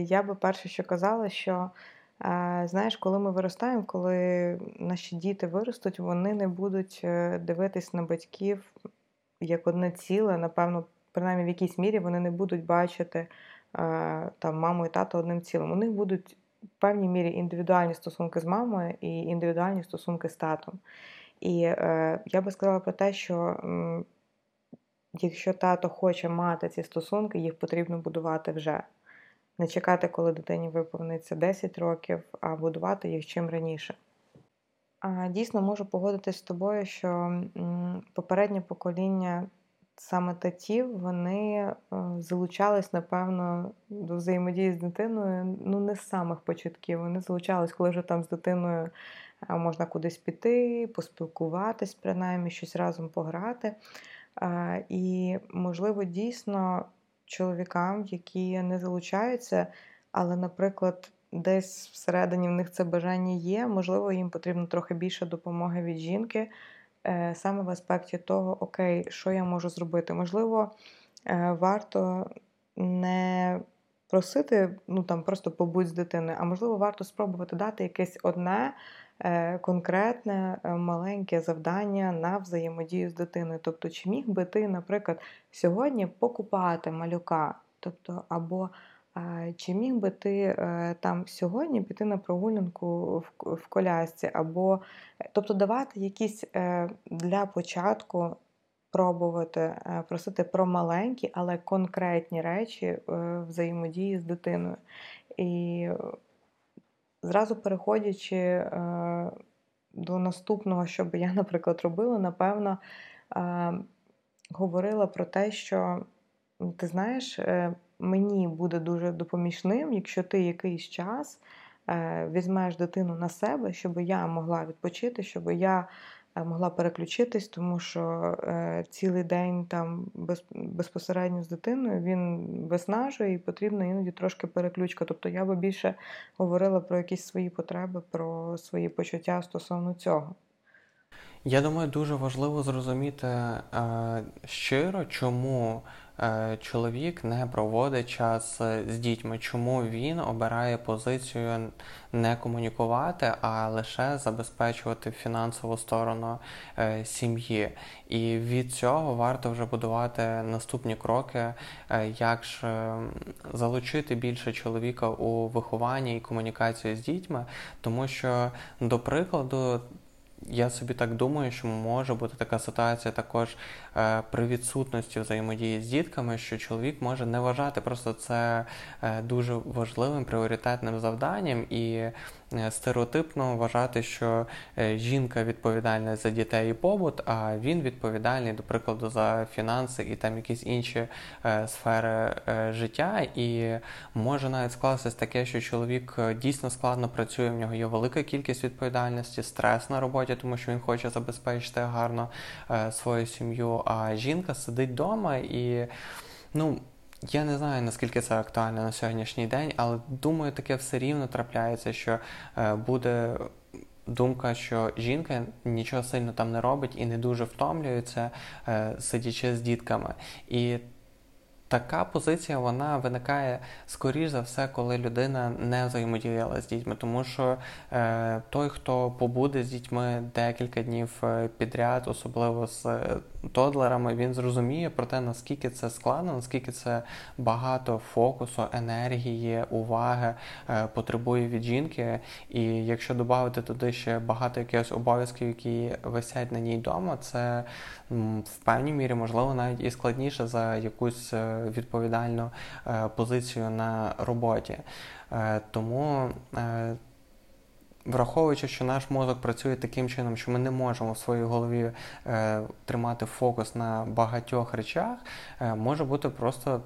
я би перше, що казала, що Знаєш, коли ми виростаємо, коли наші діти виростуть, вони не будуть е, дивитись на батьків як одне ціле, напевно, принаймні в якійсь мірі вони не будуть бачити е, там маму і тато одним цілим. У них будуть в певній мірі індивідуальні стосунки з мамою і індивідуальні стосунки з татом. І е, я би сказала про те, що якщо тато хоче мати ці стосунки, їх потрібно будувати вже не чекати, коли дитині виповниться 10 років, а будувати їх чим раніше. А Дійсно можу погодитись з тобою, що попереднє покоління саме татів, вони е, залучались, напевно, до взаємодії з дитиною ну, не з самих початків. Вони залучались, коли вже там з дитиною можна кудись піти, поспілкуватись, принаймні, щось разом пограти. І, можливо, дійсно чоловікам, які не залучаються, але, наприклад, десь всередині в них це бажання є, можливо, їм потрібно трохи більше допомоги від жінки, е, саме в аспекті того, окей, що я можу зробити. Можливо, е, варто не просити, ну там просто побудь з дитиною, а можливо, варто спробувати дати якесь одне. Е, конкретне е, маленьке завдання на взаємодію з дитиною. Тобто, чи міг би ти, наприклад, сьогодні покупати малюка? Тобто, або чи міг би ти е, там сьогодні піти на прогулянку в колясці, або тобто давати якісь для початку пробувати просити про маленькі, але конкретні речі взаємодії з дитиною. І Зразу переходячи е, до наступного, що би я, наприклад, робила, напевно, е, говорила про те, що ти знаєш, е, мені буде дуже допоміжним, якщо ти якийсь час візьмеш дитину на себе, щоб я могла відпочити, щоб я е, могла переключитись, тому що е, цілий день там без, безпосередньо з дитиною він виснажує і потрібна іноді трошки переключка. Тобто я би більше говорила про якісь свої потреби, про свої почуття стосовно цього. Я думаю, дуже важливо зрозуміти е, щиро, чому е, чоловік не проводить час з дітьми, чому він обирає позицію не комунікувати, а лише забезпечувати фінансову сторону е, сім'ї. І від цього варто вже будувати наступні кроки, як ж залучити більше чоловіка у вихованні і комунікацію з дітьми, тому що, до прикладу, я собі так думаю, що може бути така ситуація також е, при відсутності взаємодії з дітками, що чоловік може не вважати просто це е, дуже важливим пріоритетним завданням і стереотипно вважати, що е, жінка відповідальна за дітей і побут, а він відповідальний, до прикладу, за фінанси і там якісь інші е, сфери життя. І може навіть скластись таке, що чоловік дійсно складно працює, в нього є велика кількість відповідальності, стрес на роботі, тому що він хоче забезпечити гарно свою сім'ю. А жінка сидить вдома і ну. Я не знаю, наскільки це актуально на сьогоднішній день, але думаю, таке все рівно трапляється, що е, буде думка, що жінка нічого сильно там не робить і не дуже втомлюється, е, сидячи з дітками. І Така позиція вона виникає скоріш за все, коли людина не взаємодіяла з дітьми, тому що е, той, хто побуде з дітьми декілька днів е, підряд, особливо з е, тодлерами, він зрозуміє про те, наскільки це складно, наскільки це багато фокусу, енергії, уваги е, потребує від жінки. І якщо додати туди ще багато якихось обов'язків, які висять на ній вдома, це в певній мірі можливо навіть і складніше за якусь. Відповідальну е, позицію на роботі. Е, тому е, Враховуючи, що наш мозок працює таким чином, що ми не можемо в своїй голові е, тримати фокус на багатьох речах, е, може бути просто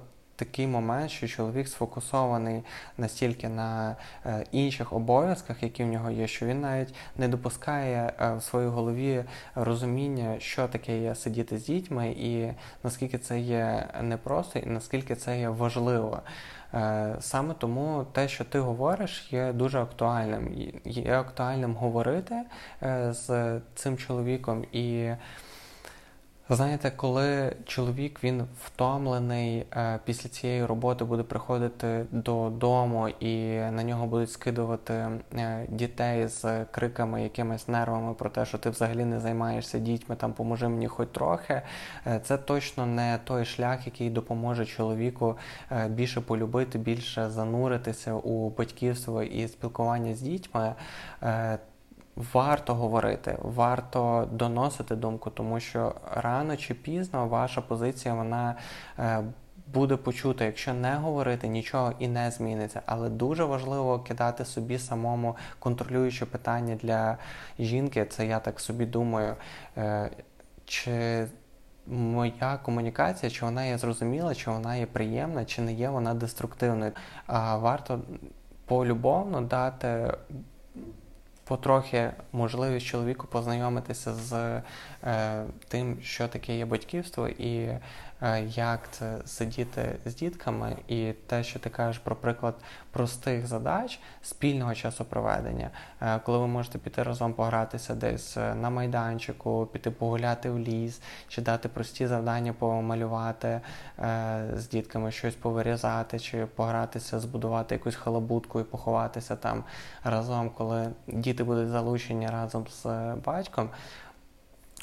такий момент, що чоловік сфокусований настільки на е, інших обов'язках, які в нього є, що він навіть не допускає е, в своїй голові розуміння, що таке є сидіти з дітьми, і наскільки це є непросто, і наскільки це є важливо. Е, саме тому те, що ти говориш, є дуже актуальним. Є актуальним говорити з цим чоловіком і. Знаєте, коли чоловік він втомлений е, після цієї роботи буде приходити додому і на нього будуть скидувати е, дітей з криками, якимись нервами про те, що ти взагалі не займаєшся дітьми, там поможи мені хоч трохи. Е, це точно не той шлях, який допоможе чоловіку більше полюбити, більше зануритися у батьківство і спілкування з дітьми. Варто говорити, варто доносити думку, тому що рано чи пізно ваша позиція вона е, буде почута. Якщо не говорити, нічого і не зміниться. Але дуже важливо кидати собі самому контролююче питання для жінки. Це я так собі думаю. Е, чи моя комунікація, чи вона є зрозуміла, чи вона є приємна, чи не є вона деструктивною. А варто полюбовно дати потрохи можливість чоловіку познайомитися з тим, що таке є батьківство, і Е, як це сидіти з дітками, і те, що ти кажеш про приклад простих задач спільного часопроведення, е, коли ви можете піти разом погратися десь е, на майданчику, піти погуляти в ліс, чи дати прості завдання помалювати з дітками, щось повирізати, чи погратися, збудувати якусь халабутку і поховатися там разом, коли діти будуть залучені разом з батьком.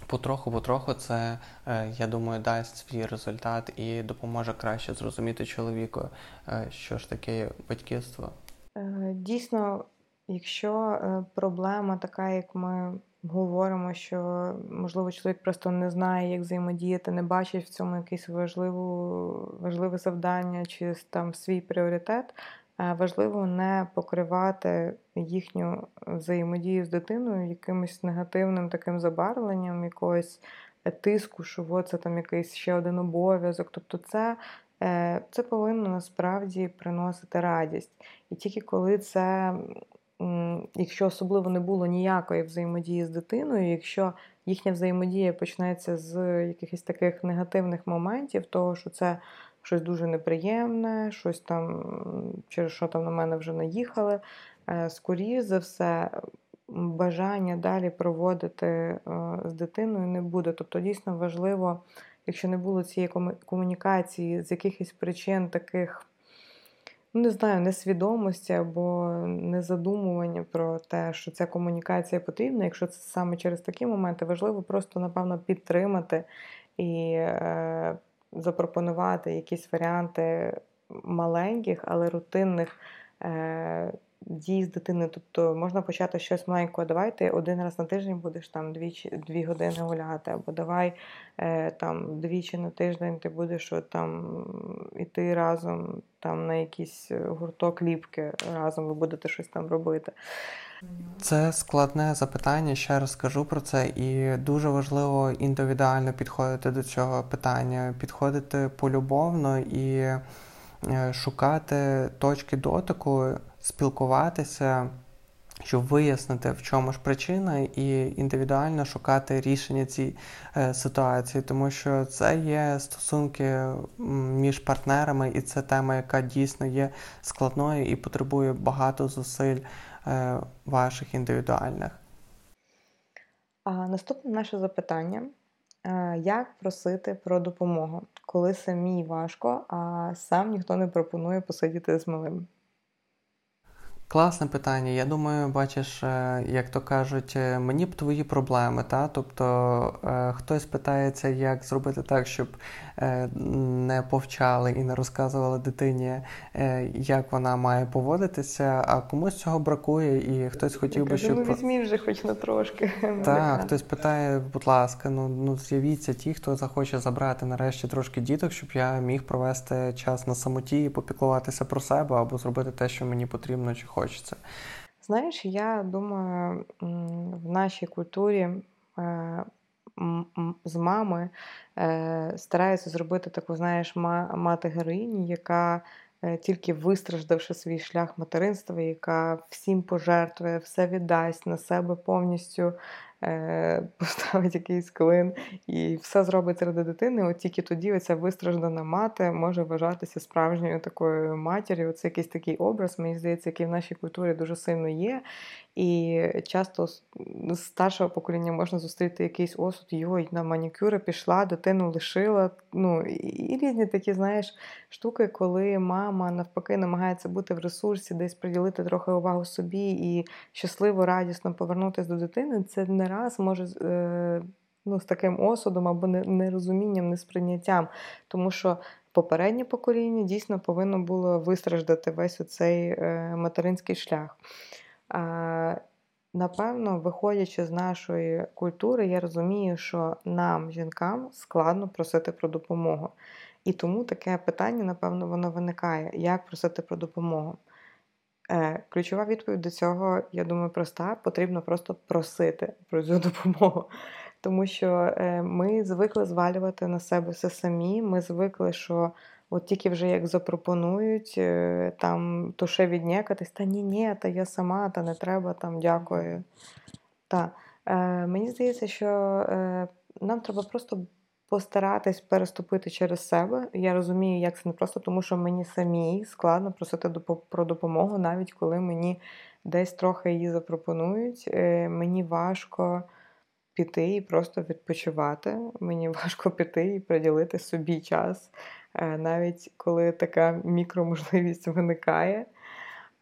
Потроху-потроху це, е, я думаю, дасть свій результат і допоможе краще зрозуміти чоловіку, е, що ж таке батьківство. Е, дійсно, якщо проблема така, як ми говоримо, що можливо чоловік просто не знає, як взаємодіяти, не бачить в цьому якесь важливе завдання чи там свій пріоритет, важливо не покривати їхню взаємодію з дитиною якимось негативним таким забарвленням, якогось тиску, що от це там якийсь ще один обов'язок. Тобто, це е, це повинно насправді приносити радість. І тільки коли це якщо особливо не було ніякої взаємодії з дитиною, якщо їхня взаємодія почнеться з якихось таких негативних моментів, того що це щось дуже неприємне, щось там, через що там на мене вже наїхали, е, скоріше за все. Бажання далі проводити е, з дитиною не буде. Тобто, дійсно важливо, якщо не було цієї комунікації з якихось причин таких ну, не знаю, несвідомості або незадумування про те, що ця комунікація потрібна. Якщо це саме через такі моменти, важливо просто, напевно, підтримати і е, запропонувати якісь варіанти маленьких, але рутинних. Е, дій з дитиною. Тобто можна почати щось маленького. Давай ти один раз на тиждень будеш там дві, дві години гуляти, або давай е, там двічі на тиждень ти будеш от, там іти разом там на якийсь гурток ліпки, разом ви будете щось там робити. Це складне запитання, ще раз скажу про це, і дуже важливо індивідуально підходити до цього питання, підходити полюбовно і е, шукати точки дотику спілкуватися, щоб вияснити, в чому ж причина, і індивідуально шукати рішення цій е, ситуації, тому що це є стосунки між партнерами, і це тема, яка дійсно є складною і потребує багато зусиль е, ваших індивідуальних. А Наступне наше запитання. Е, як просити про допомогу, коли самій важко, а сам ніхто не пропонує посидіти з малим? Класне питання. Я думаю, бачиш, е, як то кажуть, е, мені б твої проблеми. Та? Тобто е, хтось питається, як зробити так, щоб не повчали і не розказували дитині, як вона має поводитися, а комусь цього бракує, і хтось хотів би, щоб. Ну, візьмі вже хоч на трошки. Так, хтось питає, будь ласка, ну ну з'явіться ті, хто захоче забрати нарешті трошки діток, щоб я міг провести час на самоті і попіклуватися про себе або зробити те, що мені потрібно чи хочеться. Знаєш, я думаю, в нашій культурі е, з мами е, стараються зробити таку, знаєш, мати героїні, яка е, тільки вистраждавши свій шлях материнства, яка всім пожертвує, все віддасть на себе повністю поставить якийсь клин і все зробить ради дитини. От тільки тоді оця вистраждана мати може вважатися справжньою такою матір'ю. Це якийсь такий образ, мені здається, який в нашій культурі дуже сильно є. І часто з старшого покоління можна зустріти якийсь осуд, йой, на манікюри пішла, дитину лишила. Ну, І різні такі, знаєш, штуки, коли мама навпаки намагається бути в ресурсі, десь приділити трохи увагу собі і щасливо, радісно повернутися до дитини. Це не раз може е, ну, з таким осудом або нерозумінням, несприйняттям. Тому що попереднє покоління дійсно повинно було вистраждати весь оцей е, материнський шлях. Напевно, виходячи з нашої культури, я розумію, що нам, жінкам, складно просити про допомогу. І тому таке питання, напевно, воно виникає: як просити про допомогу? Е, ключова відповідь до цього, я думаю, проста: потрібно просто просити про цю допомогу. Тому що е, ми звикли звалювати на себе все самі. Ми звикли, що От тільки вже як запропонують, е, там то ще віднякатись, та ні, ні, та я сама, та не треба, там дякую. Та. Е, Мені здається, що е, нам треба просто постаратись переступити через себе. Я розумію, як це не просто, тому що мені самій складно просити про допомогу, навіть коли мені десь трохи її запропонують. Е, Мені важко. Піти і просто відпочивати. Мені важко піти і приділити собі час. Е, навіть коли така мікроможливість виникає.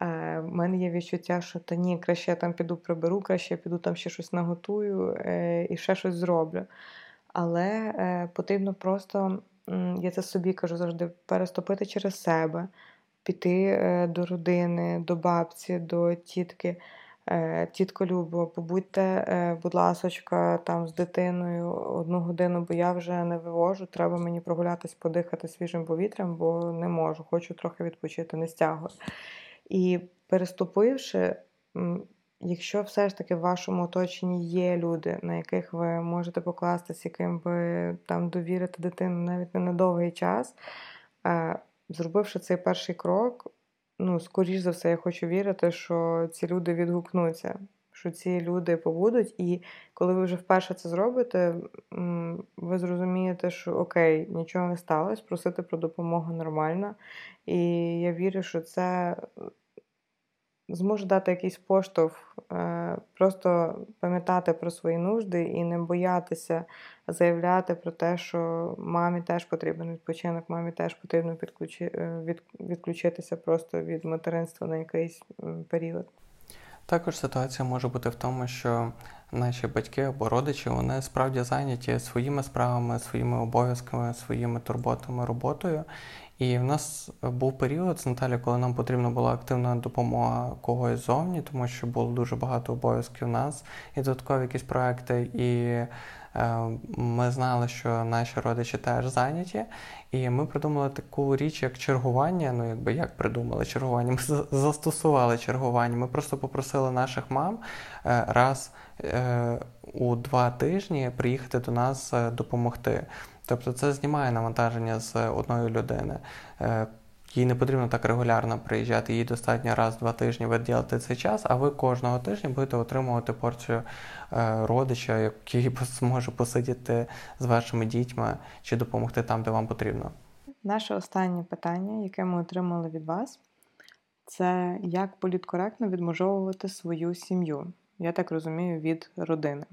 У е, мене є відчуття, що та ні, краще я там піду приберу, краще я піду там ще щось наготую е, і ще щось зроблю. Але потрібно просто, я це собі кажу завжди, переступити через себе, піти до родини, до бабці, до тітки. Е, тітко Любо, побудьте, е, будь ласочка, там з дитиною одну годину, бо я вже не вивожу. Треба мені прогулятись, подихати свіжим повітрям, бо не можу, хочу трохи відпочити, не стягую. І переступивши, якщо все ж таки в вашому оточенні є люди, на яких ви можете покластися, яким ви там довірите дитину навіть не на довгий час, е, зробивши цей перший крок, ну, скоріш за все, я хочу вірити, що ці люди відгукнуться, що ці люди побудуть. І коли ви вже вперше це зробите, ви зрозумієте, що окей, нічого не сталося, просити про допомогу нормально. І я вірю, що це зможе дати якийсь поштовх, е, просто пам'ятати про свої нужди і не боятися заявляти про те, що мамі теж потрібен відпочинок, мамі теж потрібно е, відключитися просто від материнства на якийсь період. Також ситуація може бути в тому, що наші батьки або родичі вони справді зайняті своїми справами, своїми обов'язками, своїми турботами, роботою. І в нас був період з Наталі, коли нам потрібна була активна допомога когось зовні, тому що було дуже багато обов'язків у нас і додаткові якісь проекти. І е, ми знали, що наші родичі теж зайняті. І ми придумали таку річ, як чергування. Ну, якби як придумали чергування, ми застосували чергування. Ми просто попросили наших мам е, раз е, у два тижні приїхати до нас допомогти. Тобто це знімає навантаження з одної людини. Е, їй не потрібно так регулярно приїжджати, їй достатньо раз-два тижні виділити цей час, а ви кожного тижня будете отримувати порцію е, родича, який зможе посидіти з вашими дітьми чи допомогти там, де вам потрібно. Наше останнє питання, яке ми отримали від вас, це як політкоректно відмежовувати свою сім'ю. Я так розумію, від родини.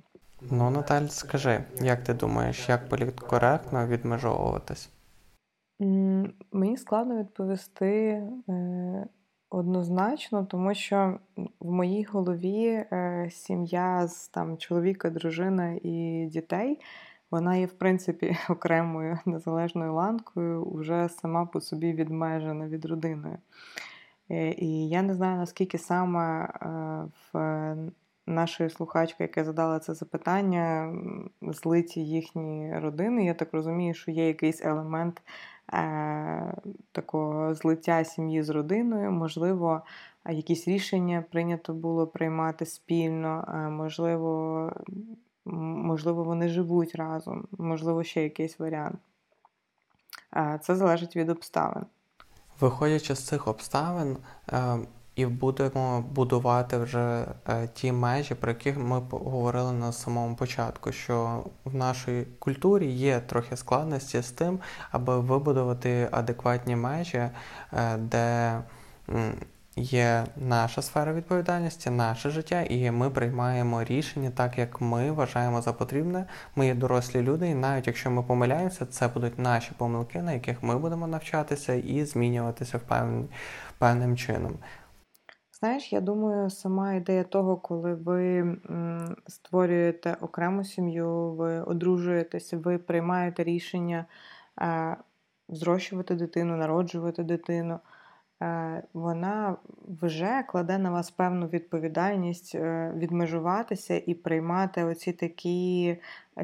Ну, Наталь, скажи, як ти думаєш, як політкоректно відмежовуватись? Мені складно відповісти е, однозначно, тому що в моїй голові е, сім'я з там чоловіка, дружина і дітей, вона є, в принципі, окремою незалежною ланкою, вже сама по собі відмежена від родини. Е, і я не знаю, наскільки саме в нашої слухачки, яка задала це запитання, злиті їхні родини. Я так розумію, що є якийсь елемент е, такого злиття сім'ї з родиною. Можливо, якісь рішення прийнято було приймати спільно, е, можливо, можливо, вони живуть разом, можливо, ще якийсь варіант. Е, це залежить від обставин. Виходячи з цих обставин, е, і будемо будувати вже е, ті межі, про які ми говорили на самому початку. Що в нашій культурі є трохи складності з тим, аби вибудувати адекватні межі, е, де є наша сфера відповідальності, наше життя, і ми приймаємо рішення так, як ми вважаємо за потрібне. Ми є дорослі люди, і навіть якщо ми помиляємося, це будуть наші помилки, на яких ми будемо навчатися і змінюватися певним чином. Знаєш, я думаю, сама ідея того, коли ви створюєте окрему сім'ю, ви одружуєтеся, ви приймаєте рішення е, зрощувати дитину, народжувати дитину, е, вона вже кладе на вас певну відповідальність е, відмежуватися і приймати оці такі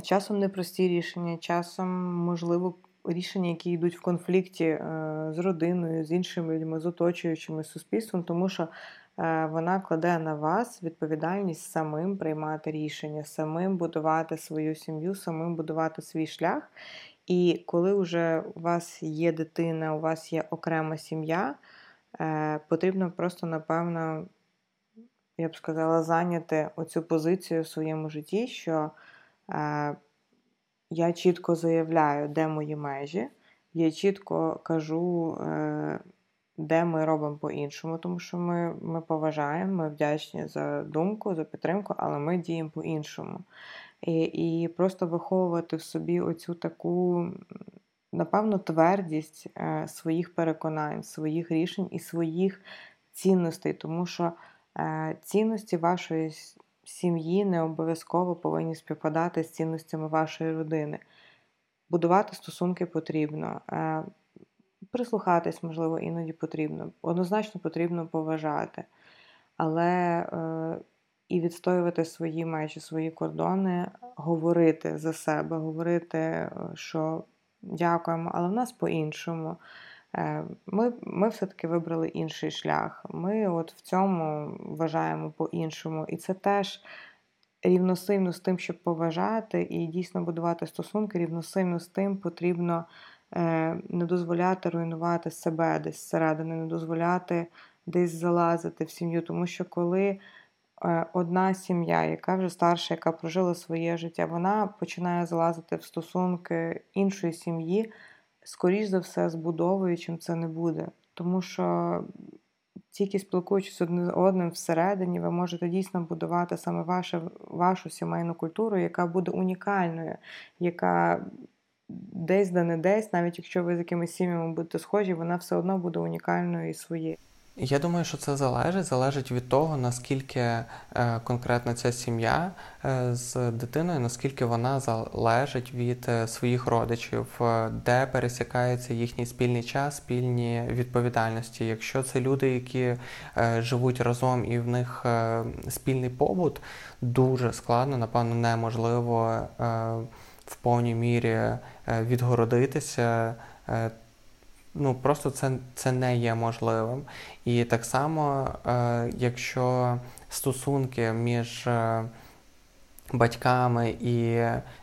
часом непрості рішення, часом, можливо, рішення, які йдуть в конфлікті з родиною, з іншими людьми, з оточуючими суспільством, тому що Е, вона кладе на вас відповідальність самим приймати рішення, самим будувати свою сім'ю, самим будувати свій шлях. І коли вже у вас є дитина, у вас є окрема сім'я, е, потрібно просто, напевно, я б сказала, зайняти оцю позицію в своєму житті, що е, я чітко заявляю, де мої межі, я чітко кажу де ми робимо по-іншому, тому що ми ми поважаємо, ми вдячні за думку, за підтримку, але ми діємо по-іншому. І, І просто виховувати в собі оцю таку, напевно, твердість е, своїх переконань, своїх рішень і своїх цінностей, тому що е, цінності вашої сім'ї не обов'язково повинні співпадати з цінностями вашої родини. Будувати стосунки потрібно. Е, прислухатись, можливо, іноді потрібно. Однозначно потрібно поважати. Але е, і відстоювати свої межі, свої кордони, говорити за себе, говорити, е, що дякуємо, але в нас по-іншому. Е, ми ми все-таки вибрали інший шлях. Ми от в цьому вважаємо по-іншому. І це теж рівносильно з тим, щоб поважати і дійсно будувати стосунки, рівносильно з тим потрібно не дозволяти руйнувати себе десь зсередини, не дозволяти десь залазити в сім'ю. Тому що коли одна сім'я, яка вже старша, яка прожила своє життя, вона починає залазити в стосунки іншої сім'ї, скоріш за все, збудовуючим це не буде. Тому що тільки спілкуючись одне з одним всередині, ви можете дійсно будувати саме вашу, вашу сімейну культуру, яка буде унікальною, яка десь да не десь, навіть якщо ви з якимись сім'ями будете схожі, вона все одно буде унікальною і своєю. Я думаю, що це залежить залежить від того, наскільки е, конкретно ця сім'я е, з дитиною, наскільки вона залежить від е, своїх родичів, де пересікається їхній спільний час, спільні відповідальності. Якщо це люди, які живуть разом і в них спільний побут, дуже складно, напевно, неможливо в повній мірі відгородитися ну просто це це не є можливим. І так само, е, якщо стосунки між е, батьками і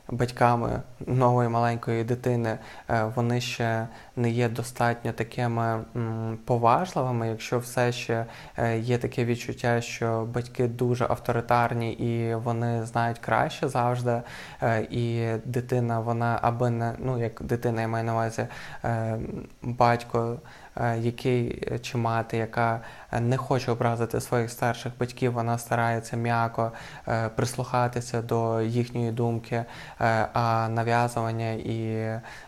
батьками нової маленької дитини е, вони ще не є достатньо такими поважливими, якщо все ще е, є таке відчуття, що батьки дуже авторитарні і вони знають краще завжди. Е, і дитина, вона аби не ну як дитина, я маю на увазі батько. Який чи мати, яка не хоче образити своїх старших батьків, вона старається м'яко прислухатися до їхньої думки, Е, а нав'язування і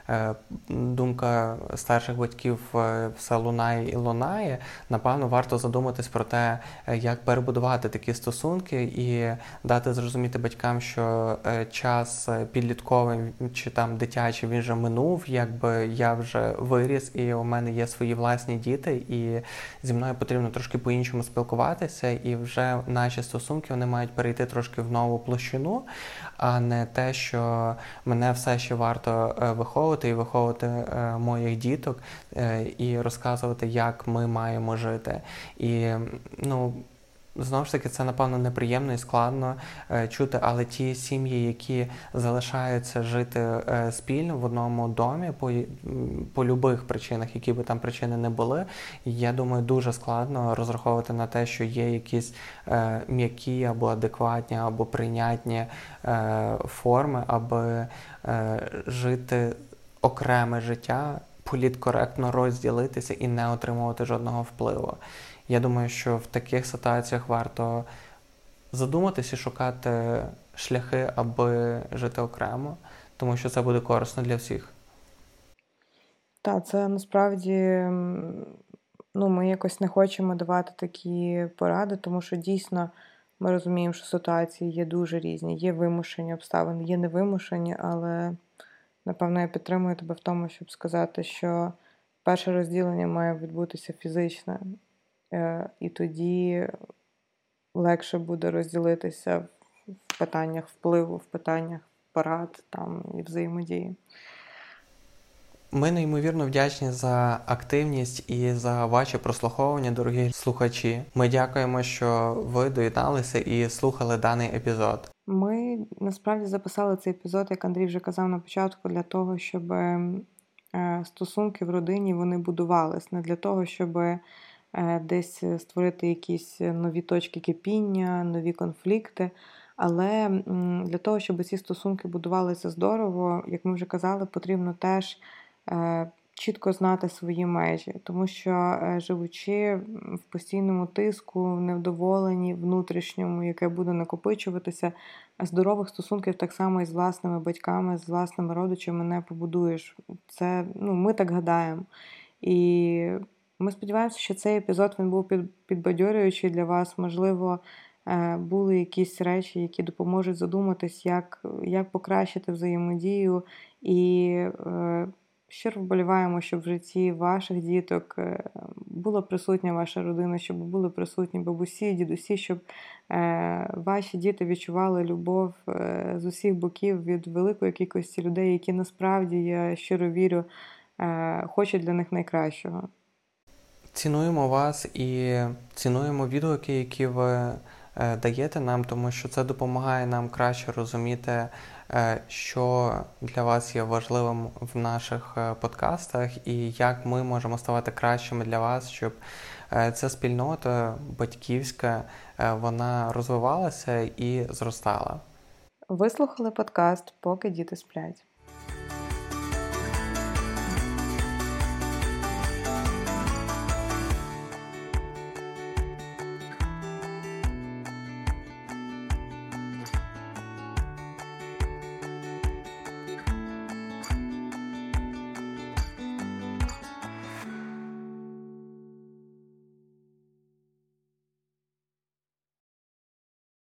е, думка старших батьків е, все лунає і лунає, напевно, варто задуматись про те, як перебудувати такі стосунки і дати зрозуміти батькам, що час підлітковий чи там дитячий він вже минув, якби я вже виріс, і у мене є свої власні діти, і зі мною потрібно трошки по-іншому спілкуватися, і вже наші стосунки вони мають перейти трошки в нову площину, а не те, що мене все ще варто е, виховувати і виховувати е, моїх діток е, і розказувати, як ми маємо жити. І ну. Знову ж таки, це напевно неприємно і складно е, чути, але ті сім'ї, які залишаються жити е, спільно в одному домі, по по любих причинах, які би там причини не були, я думаю, дуже складно розраховувати на те, що є якісь е, м'які або адекватні, або прийнятні форми, аби жити окреме життя, політкоректно розділитися і не отримувати жодного впливу. Я думаю, що в таких ситуаціях варто задуматися і шукати шляхи, аби жити окремо, тому що це буде корисно для всіх. Так, це насправді ну, ми якось не хочемо давати такі поради, тому що дійсно ми розуміємо, що ситуації є дуже різні, є вимушені обставини, є невимушені, але напевно я підтримую тебе в тому, щоб сказати, що перше розділення має відбутися фізичне. Е, і тоді легше буде розділитися в питаннях впливу, в питаннях порад там і взаємодії. Ми неймовірно вдячні за активність і за ваші прослуховування, дорогі слухачі. Ми дякуємо, що ви доєдналися і слухали даний епізод. Ми насправді записали цей епізод, як Андрій вже казав на початку, для того, щоб е, стосунки в родині вони будувались, не для того, щоб десь створити якісь нові точки кипіння, нові конфлікти. Але для того, щоб ці стосунки будувалися здорово, як ми вже казали, потрібно теж е, чітко знати свої межі, тому що, е, живучи в постійному тиску, невдоволенні внутрішньому, яке буде накопичуватися, здорових стосунків так само і з власними батьками, з власними родичами не побудуєш. Це ну, ми так гадаємо. І ми сподіваємося, що цей епізод він був підбадьорюючий для вас. Можливо, е, були якісь речі, які допоможуть задуматись, як як покращити взаємодію. І е, щиро вболіваємо, щоб в житті ваших діток е, була присутня ваша родина, щоб були присутні бабусі, дідусі, щоб ваші діти відчували любов з усіх боків від великої кількості людей, які насправді я щиро вірю, хочуть для них найкращого. Цінуємо вас і цінуємо відгуки, які ви даєте нам, тому що це допомагає нам краще розуміти, що для вас є важливим в наших подкастах, і як ми можемо ставати кращими для вас, щоб ця спільнота батьківська вона розвивалася і зростала. Ви слухали подкаст, поки діти сплять.